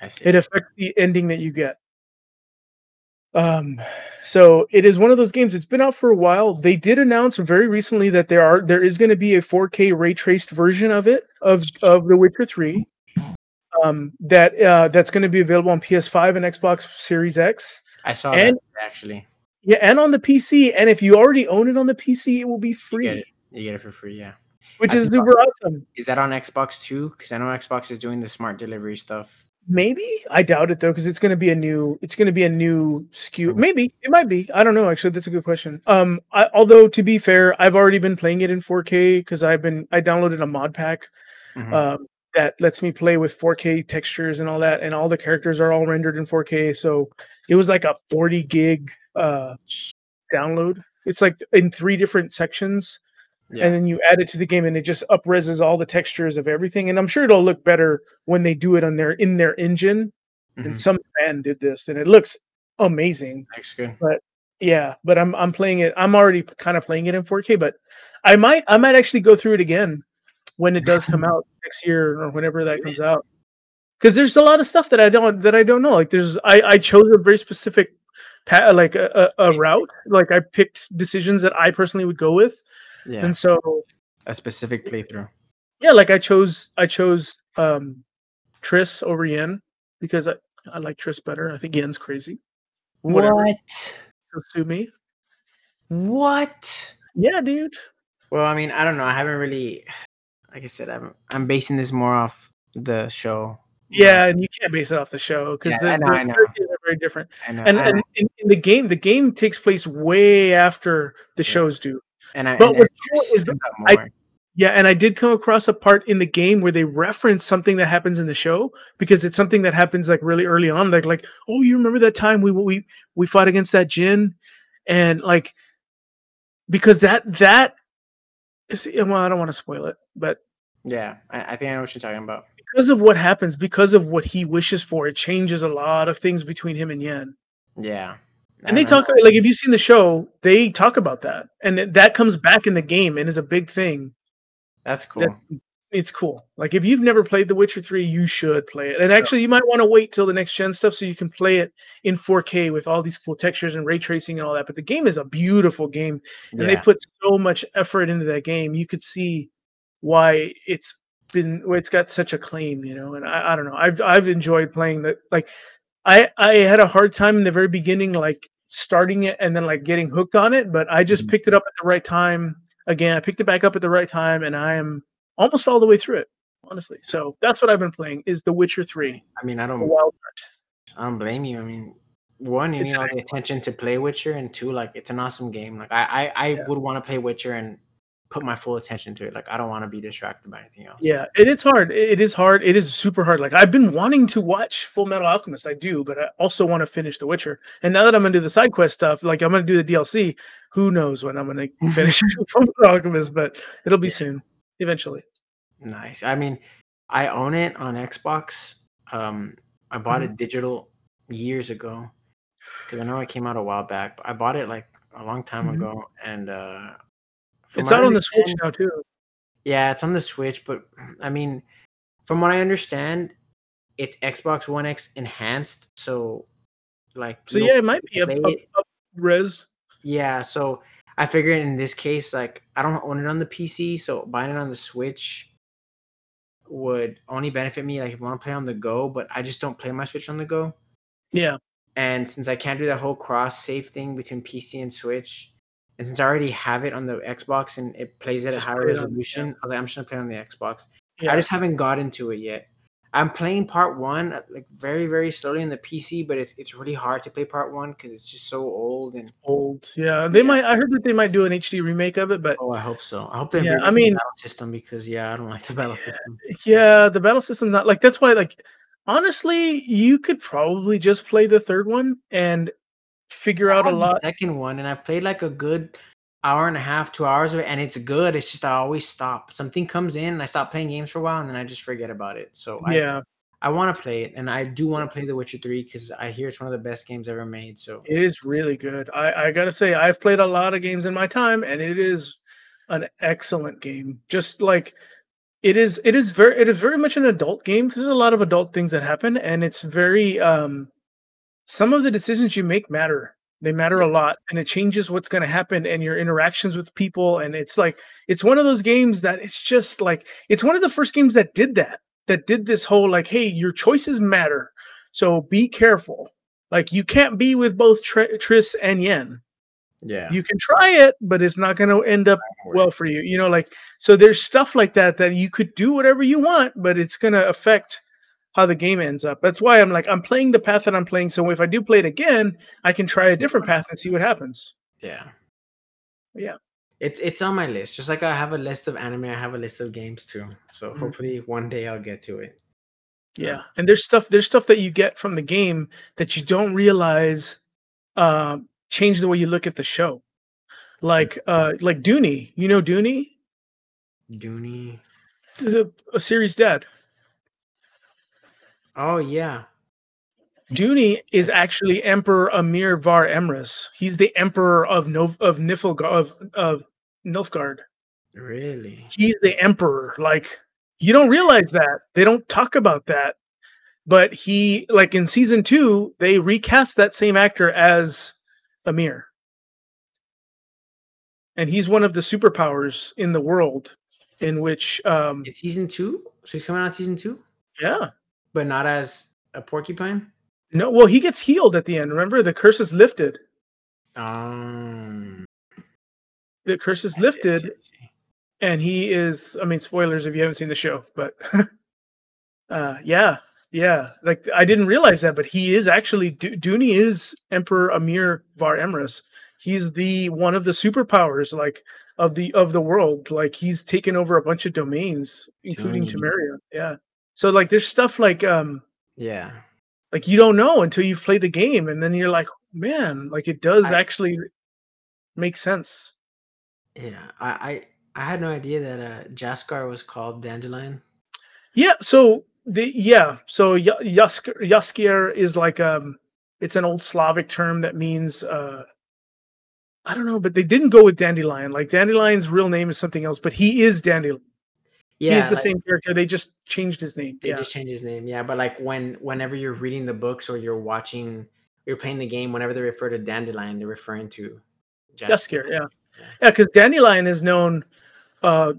I see. it affects the ending that you get. Um so it is one of those games it's been out for a while. They did announce very recently that there are there is going to be a 4k ray traced version of it of of the witcher 3 um that uh that's going to be available on ps5 and xbox series x I saw and- that actually. yeah and on the pc and if you already own it on the pc it will be You get free it. You get it for free. Yeah. which I is super awesome Is that on Xbox too? Because I know Xbox is doing the smart delivery stuff. Maybe I doubt it though, because it's going to be a new. It's going to be a new SKU. Mhm. Maybe it might be. I don't know. Actually, that's a good question. Um, I, although to be fair, I've already been playing it in 4K because I've been. I downloaded a mod pack Mhm. um, that lets me play with 4K textures and all that, and all the characters are all rendered in 4K. So it was like a 40 gig uh, download. It's like in three different sections yeah. and then you add it to the game and it just upreses all the textures of everything and i'm sure it'll look better when they do it on their in their engine and Mhm. some fan did this and it looks amazing Looks good. but yeah but i'm i'm playing it i'm already kind of playing it in 4k but i might i might actually go through it again when it does come out next year or whenever that comes out because there's a lot of stuff that i don't that i don't know like there's i i chose a very specific pa- like a, a, a route like i picked decisions that i personally would go with Yeah. and so A specific playthrough. yeah like i chose i chose um triss over yen because i, I like triss better i think yen's crazy Whatever. What? sue me What? yeah dude Well, I mean, I don't know. I haven't really, like I said, I'm I'm basing this more off the show. yeah and you can't base it off the show because Yeah, the, the I know. characters are very different I know, and, I, and in, in the game the game takes place way after the Yeah. shows do and I, but and what's cool is out I- Yeah, and I did come across a part in the game where they reference something that happens in the show because it's something that happens like really early on. Like, like, oh, you remember that time we we we fought against that djinn, and like, because that that is well, I don't want to spoil it, but Yeah, I, I think I know what you're talking about. because of what happens, because of what he wishes for, it changes a lot of things between him and Yen. Yeah, And they talk like if you've seen the show, they talk about that, and th- that comes back in the game and is a big thing. That's cool. That it's cool. Like if you've never played The Witcher Three, you should play it. And actually, you might want to wait till the next gen stuff so you can play it in 4K with all these cool textures and ray tracing and all that. But the game is a beautiful game, and they put so much effort into that game. You could see why it's been it's got such a claim, you know. And I, I don't know. I've I've enjoyed playing that. Like I I had a hard time in the very beginning, like starting it and then like getting hooked on it. But I just Mhm. picked it up at the right time. Again, I picked it back up at the right time, and I am almost all the way through it. Honestly, so that's what I've been playing is The Witcher Three. I mean, I don't. I don't blame you. I mean, one, you It's need all the attention to play Witcher, and two, like it's an awesome game. Like I, I, I Yeah. would want to play Witcher and put my full attention to it. Like I don't want to be distracted by anything else. Yeah, it is hard. It is hard. It is super hard. Like I've been wanting to watch Full Metal Alchemist. I do, but I also want to finish The Witcher. And now that I'm gonna do the side quest stuff, like I'm gonna do the DLC. Who knows when I'm gonna finish Full Metal Alchemist? But it'll be Yeah. soon, eventually. Nice. I mean, I own it on Xbox. Um, I bought Mm-hmm. it digital years ago because I know it came out a while back. But I bought it like a long time Mhm. ago, and uh, from It's out on the Switch now too. Yeah, it's on the Switch, but I mean, from what I understand, it's Xbox One X enhanced. So, like, So yeah, it might be a, play up, res. Yeah, so I figured in this case, like, I don't own it on the PC, so buying it on the Switch would only benefit me like if I want to play on the go, but I just don't play my Switch on the go. Yeah, And since I can't do that whole cross save thing between PC and Switch, and since I already have it on the Xbox and it plays it at Just higher play it on- resolution, I was like, I'm just gonna play it on the Xbox. yeah. I just haven't gotten to it yet. I'm playing part one uh, like very, very slowly on the PC, but it's it's really hard to play part one because it's just so old and old. Yeah, they Yeah. might. I heard that they might do an HD remake of it, but oh, I hope so. I hope they Yeah, I mean- battle system because yeah, I don't like the battle system. yeah, the battle system not like that's why like honestly, you could probably just play the third one and figure out a lot. second one, and I've played like a good hour and a half, two hours of it, and it's good. It's just I always stop. Something comes in, and I stop playing games for a while, and then I just forget about it. So I, Yeah, I want to play it, and I do want to play The Witcher Three because I hear it's one of the best games ever made. So it is really good. I I gotta say, I've played a lot of games in my time, and it is an excellent game. Just like it is, it is very, it is very much an adult game because there's a lot of adult things that happen, and it's very um. Some of the decisions you make matter. They matter a lot, and it changes what's going to happen and your interactions with people. And it's like it's one of those games that it's just like it's one of the first games that did that. That did this whole like, hey, your choices matter, so be careful. Like you can't be with both Tr- Triss and Yen. yeah, You can try it, but it's not going to end up well for you. You know, like so there's stuff like that that you could do whatever you want, but it's going to affect how the game ends up. That's why I'm like I'm playing the path that I'm playing. So if I do play it again, I can try a different path and see what happens. yeah, Yeah. It's it's on my list. Just like I have a list of anime, I have a list of games too. So Mhm. hopefully one day I'll get to it. Yeah, and there's stuff there's stuff that you get from the game that you don't realize um, change the way you look at the show. Like uh, like Duny, you know Duny, Duny. the a series dead. Oh yeah, Duny is actually Emperor Emhyr var Emreis. He's the Emperor of Nov- of Niflgar of of Nilfgaard. really? He's the Emperor. Like you don't realize that they don't talk about that, but he like in season two they recast that same actor as Amir, and he's one of the superpowers in the world. In which, um, It's season two, so he's coming out season two, yeah, but not as a porcupine. no, well, he gets healed at the end. Remember, the curse is lifted. Um, The curse is I see, I see, lifted, and he is i mean spoilers if you haven't seen the show but uh yeah yeah like i didn't realize that but he is actually Do- Duny is emperor emhyr var emreis he's the one of the superpowers like of the of the world. Like he's taken over a bunch of domains, including Temeria. Yeah. So like there's stuff like um Yeah. like you don't know until you've played the game and then you're like, man, like it does I- actually make sense. Yeah. I I, I had no idea that uh Jaskier was called Dandelion. Yeah, so the yeah, so Yask Jaskier is like um it's an old Slavic term that means uh I don't know, but they didn't go with Dandelion. Like Dandelion's real name is something else, but he is Dandelion. Yeah. he is the like, same character. They just changed his name. They Yeah. just changed his name. Yeah, but like when whenever you're reading the books or you're watching you're playing the game, whenever they refer to Dandelion, they're referring to Jaskier, yeah. Yeah. Yeah, because Dandelion has known uh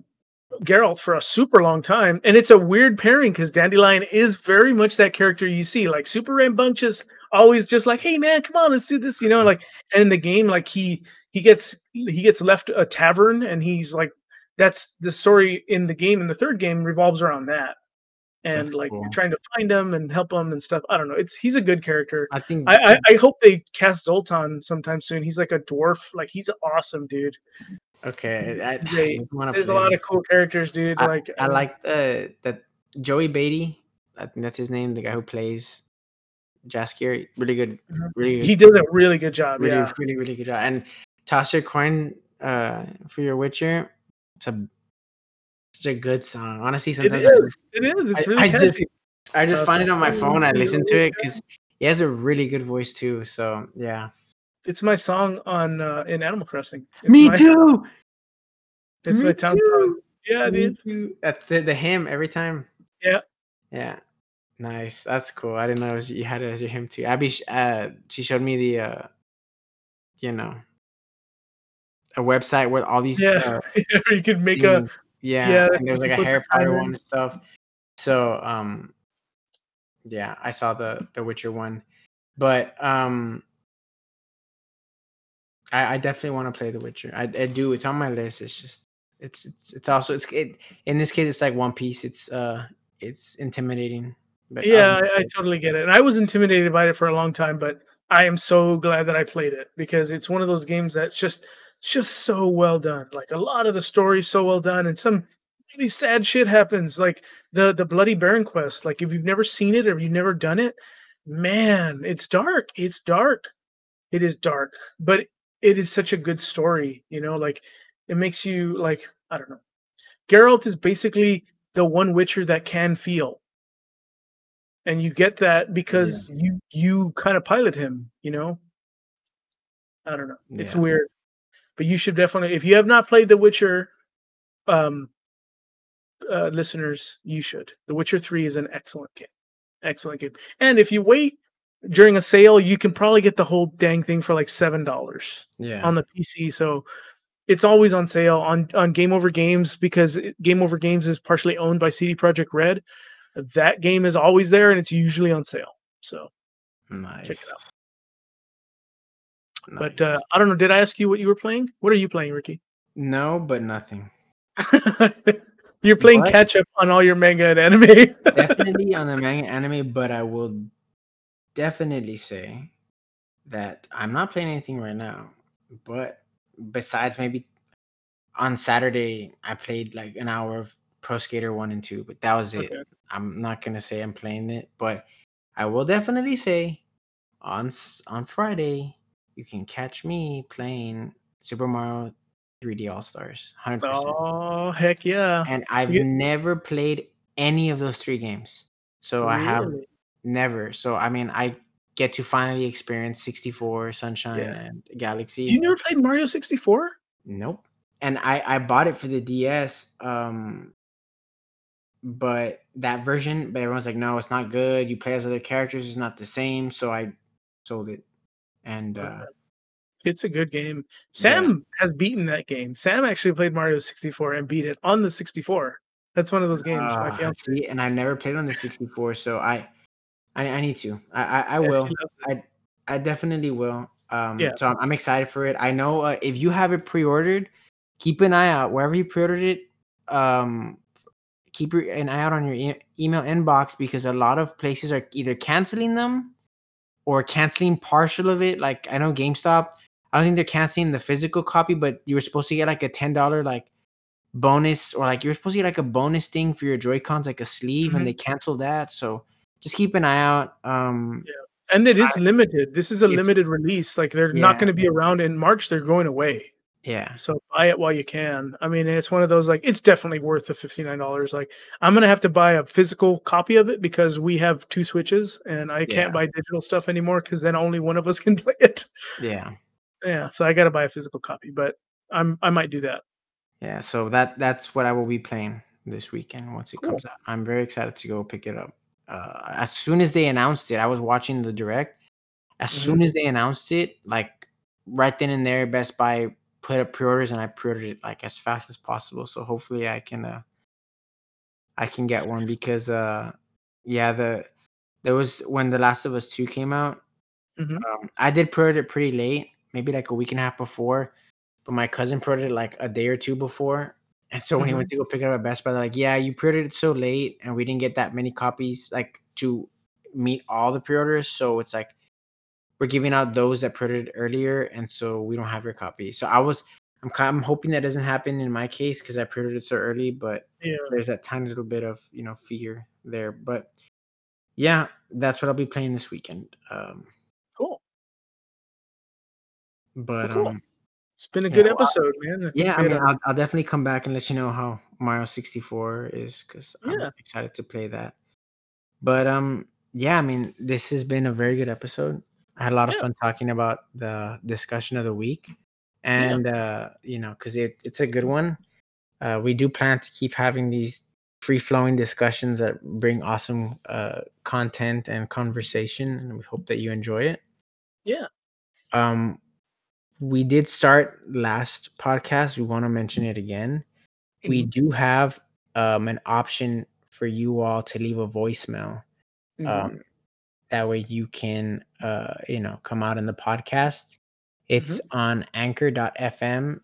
Geralt for a super long time, and it's a weird pairing because Dandelion is very much that character you see, like super rambunctious, always just like, "Hey man, come on, let's do this," you know. Like, and in the game, like he he gets he gets left a tavern, and he's like, that's the story in the game. In the third game, revolves around that, and That's like cool. you're trying to find him and help him and stuff. I don't know. It's he's a good character. I think I, I, I hope they cast Zoltan sometime soon. He's like a dwarf. Like he's awesome, dude. okay. I, They- I There's a lot this. of cool characters, dude. I, like I um, like the that Joey Batey. I think that's his name, the guy who plays Jaskier. Really good, Mhm. really good, he did a really good job. really, yeah, really, really good job. And toss your coin uh, for your Witcher. It's a such a good song. Honestly, it sometimes I, it is. It's really I catchy. just- I just find it on my phone. I listen to it because he has a really good voice too. So yeah, it's my song on uh, in Animal Crossing. It's me my, too. It's me my town song. Yeah, Me dude. too. That's the, the hymn every time. Yeah. Yeah. Nice. That's cool. I didn't know was, you had it as your hymn too. Abby, uh, she showed me the, uh, you know, a website with all these. Yeah. Uh, you could make a yeah, yeah, and there was like a Harry Potter one and stuff. So, um, yeah, I saw the the Witcher one, but um, I, I definitely want to play the Witcher. I, I do. It's on my list. It's just it's it's, it's also it's it, in this case it's like One Piece. It's uh it's intimidating. But yeah, I, I totally get it. And I was intimidated by it for a long time, but I am so glad that I played it because it's one of those games that's just just so well done. Like a lot of the story's so well done, and some really sad shit happens. Like the the Bloody Baron quest. Like if you've never seen it or you've never done it, man, it's dark. It's dark. It is dark, but it is such a good story. You know, like it makes you like I don't know. Geralt is basically the one Witcher that can feel and you get that because you you kind of pilot him you know i don't know it's Yeah. weird but you should definitely if you have not played the witcher um uh, listeners you should the witcher 3 is an excellent game excellent game and if you wait during a sale you can probably get the whole dang thing for like seven dollars yeah. on the pc so it's always on sale on on game over games because game over games is partially owned by cd projekt red that game is always there and it's usually on sale so nice. it out. But uh, i don't know did i ask you what you were playing what are you playing ricky no, but nothing. you're playing What? catch up on all your manga and anime definitely on the manga anime, but I will definitely say that I'm not playing anything right now. But besides maybe on Saturday, I played like an hour of Pro Skater 1 and 2, but that was it. Okay. I'm not going to say I'm playing it, but I will definitely say on on Friday, you can catch me playing Super Mario 3D All Stars. 100%. oh heck yeah And I've never played any of those three games. So I have never. So I mean, I get to finally experience 64, Sunshine, Yeah. and Galaxy. you never played mario 64 Nope. And I I bought it for the DS. Um, but that version, but everyone's like, no, it's not good. You play as other characters, it's not the same. So I sold it. And uh, it's a good game Yeah. sam has beaten that game sam actually played mario 64 and beat it on the 64 that's one of those games uh, see, and I never played on the 64, so I I, I need to. I I, I Yeah, will. it. I definitely will. Um, Yeah. So I'm, I'm excited for it. I know uh, if you have it pre-ordered, keep an eye out wherever you pre-ordered it. Um, keep your, an eye out on your e- email inbox because a lot of places are either canceling them or canceling partial of it. Like I know GameStop. I don't think they're canceling the physical copy, but you were supposed to get like a ten dollar like bonus or like you're supposed to get like a bonus thing for your Joy Cons, like a sleeve, Mhm. and they canceled that. So just keep an eye out. Um, And it is limited. This is a limited release. Like they're not going to be around in March. They're going away. Yeah, So buy it while you can. I mean, it's one of those like it's definitely worth the fifty nine dollars. Like I'm gonna have to buy a physical copy of it because we have two switches and I Yeah. can't buy digital stuff anymore because then only one of us can play it. yeah, Yeah, so I got to buy a physical copy, but I'm I might do that. yeah. So that that's what I will be playing this weekend once it Cool. comes out. I'm very excited to go pick it up. Uh, as soon as they announced it, I was watching the direct. As Mhm. soon as they announced it, like right then and there, Best Buy put up pre-orders and I pre-ordered it like as fast as possible. So hopefully I can uh I can get one because uh yeah, the there was when The Last of Us 2 came out, Mhm. um, I did pre-order it pretty late, maybe like a week and a half before, but my cousin pre-ordered it like a day or two before. And so when he went to go pick it up at Best Buy, like, yeah, you pre-ordered it so late and we didn't get that many copies like to meet all the pre-orders. So it's like we're giving out those that pre-ordered earlier, and so we don't have your copy. So I was I'm I'm hoping that doesn't happen in my case because I pre-ordered it so early, but Yeah. there's that tiny little bit of you know fear there. But yeah, that's what I'll be playing this weekend. Um, Cool. but cool. um, It's been a Yeah, good well, episode, man. yeah, I mean, a- I'll, I'll definitely come back and let you know how Mario 64 is because I'm Yeah. excited to play that. But um, yeah, I mean, this has been a very good episode. I had a lot of fun talking about the discussion of the week, and uh, you know, because it, it's a good one. Uh, we do plan to keep having these free flowing discussions that bring awesome uh, content and conversation, and we hope that you enjoy it. Yeah. Um, we did start last podcast. We want to mention it again. We Mhm. do have um, an option for you all to leave a voicemail. Mhm. Um, that way you can, uh, you know, come out in the podcast. It's on anchor.fm.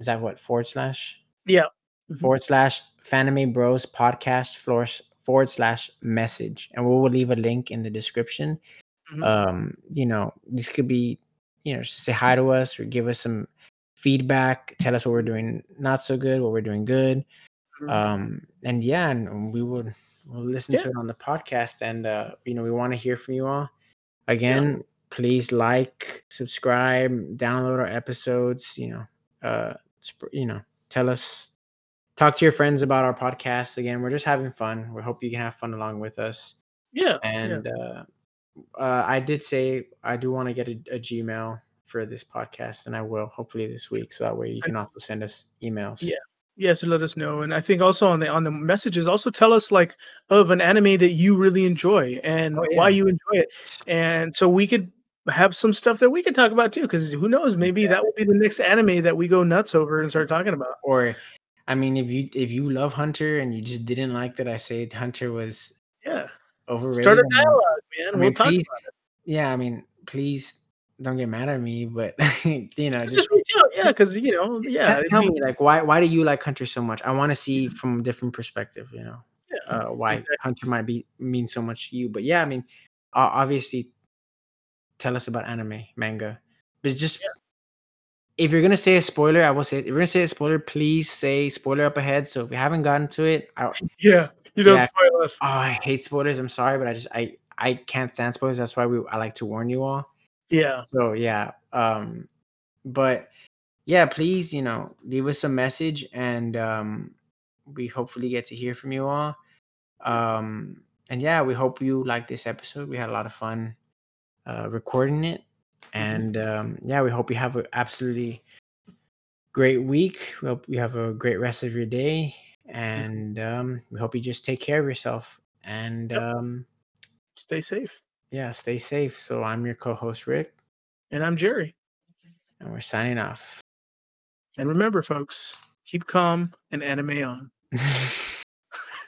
Is that what forward slash? Yeah. Mhm. forward slash Fanime Bros podcast floor forward slash message. And we will leave a link in the description. Mhm. Um, you know, this could be, you know, say hi to us or give us some feedback, tell us what we're doing not so good, what we're doing good. Mhm. Um, and yeah, and we would we'll listen Yeah. to it on the podcast. And uh, you know, we want to hear from you all. Again, please like, subscribe, download our episodes, you know, uh sp- you know, tell us talk to your friends about our podcast. Again, we're just having fun. We hope you can have fun along with us. yeah. And uh, uh, I did say I do want to get a, a Gmail for this podcast, and I will hopefully this week. So that way you can also send us emails. Yeah. Yes, to let us know. And I think also on the on the messages, also tell us like of an anime that you really enjoy and Oh, why you enjoy it. And so we could have some stuff that we could talk about too, because who knows, maybe that will be the next anime that we go nuts over and start talking about. Or, I mean, if you if you love Hunter and you just didn't like that I said Hunter was Yeah. overrated, Start a dialogue, man. I we'll mean, talk please, about it. yeah, I mean, please don't get mad at me, but you know, Just just yeah, because you know, yeah, tell, it'd tell be- me like why why do you like Hunter so much? I want to see from a different perspective, you know, yeah. uh, why Exactly. Hunter might be mean so much to you. But yeah, I mean, uh, obviously, tell us about anime, manga, but just if you're gonna say a spoiler, I will say if you're gonna say a spoiler, please say spoiler up ahead. So if we haven't gotten to it, I, oh, yeah, you don't Yeah. spoil us. I hate spoilers. I'm sorry, but I just I I can't stand spoilers. That's why we I like to warn you all. Yeah, So yeah, um, but yeah, please, you know, leave us a message, and um, we hopefully get to hear from you all. Um, and yeah, we hope you like this episode. We had a lot of fun uh, recording it, and um, yeah, we hope you have an absolutely great week. We hope you have a great rest of your day, and um, we hope you just take care of yourself. And Yep. um, stay safe. Yeah, stay safe. So I'm your co-host Rick, And I'm Jerry. and we're signing off. And remember, folks, keep calm and anime on.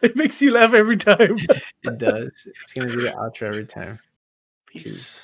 It makes you laugh every time. it does. It's gonna be the outro every time. Peace.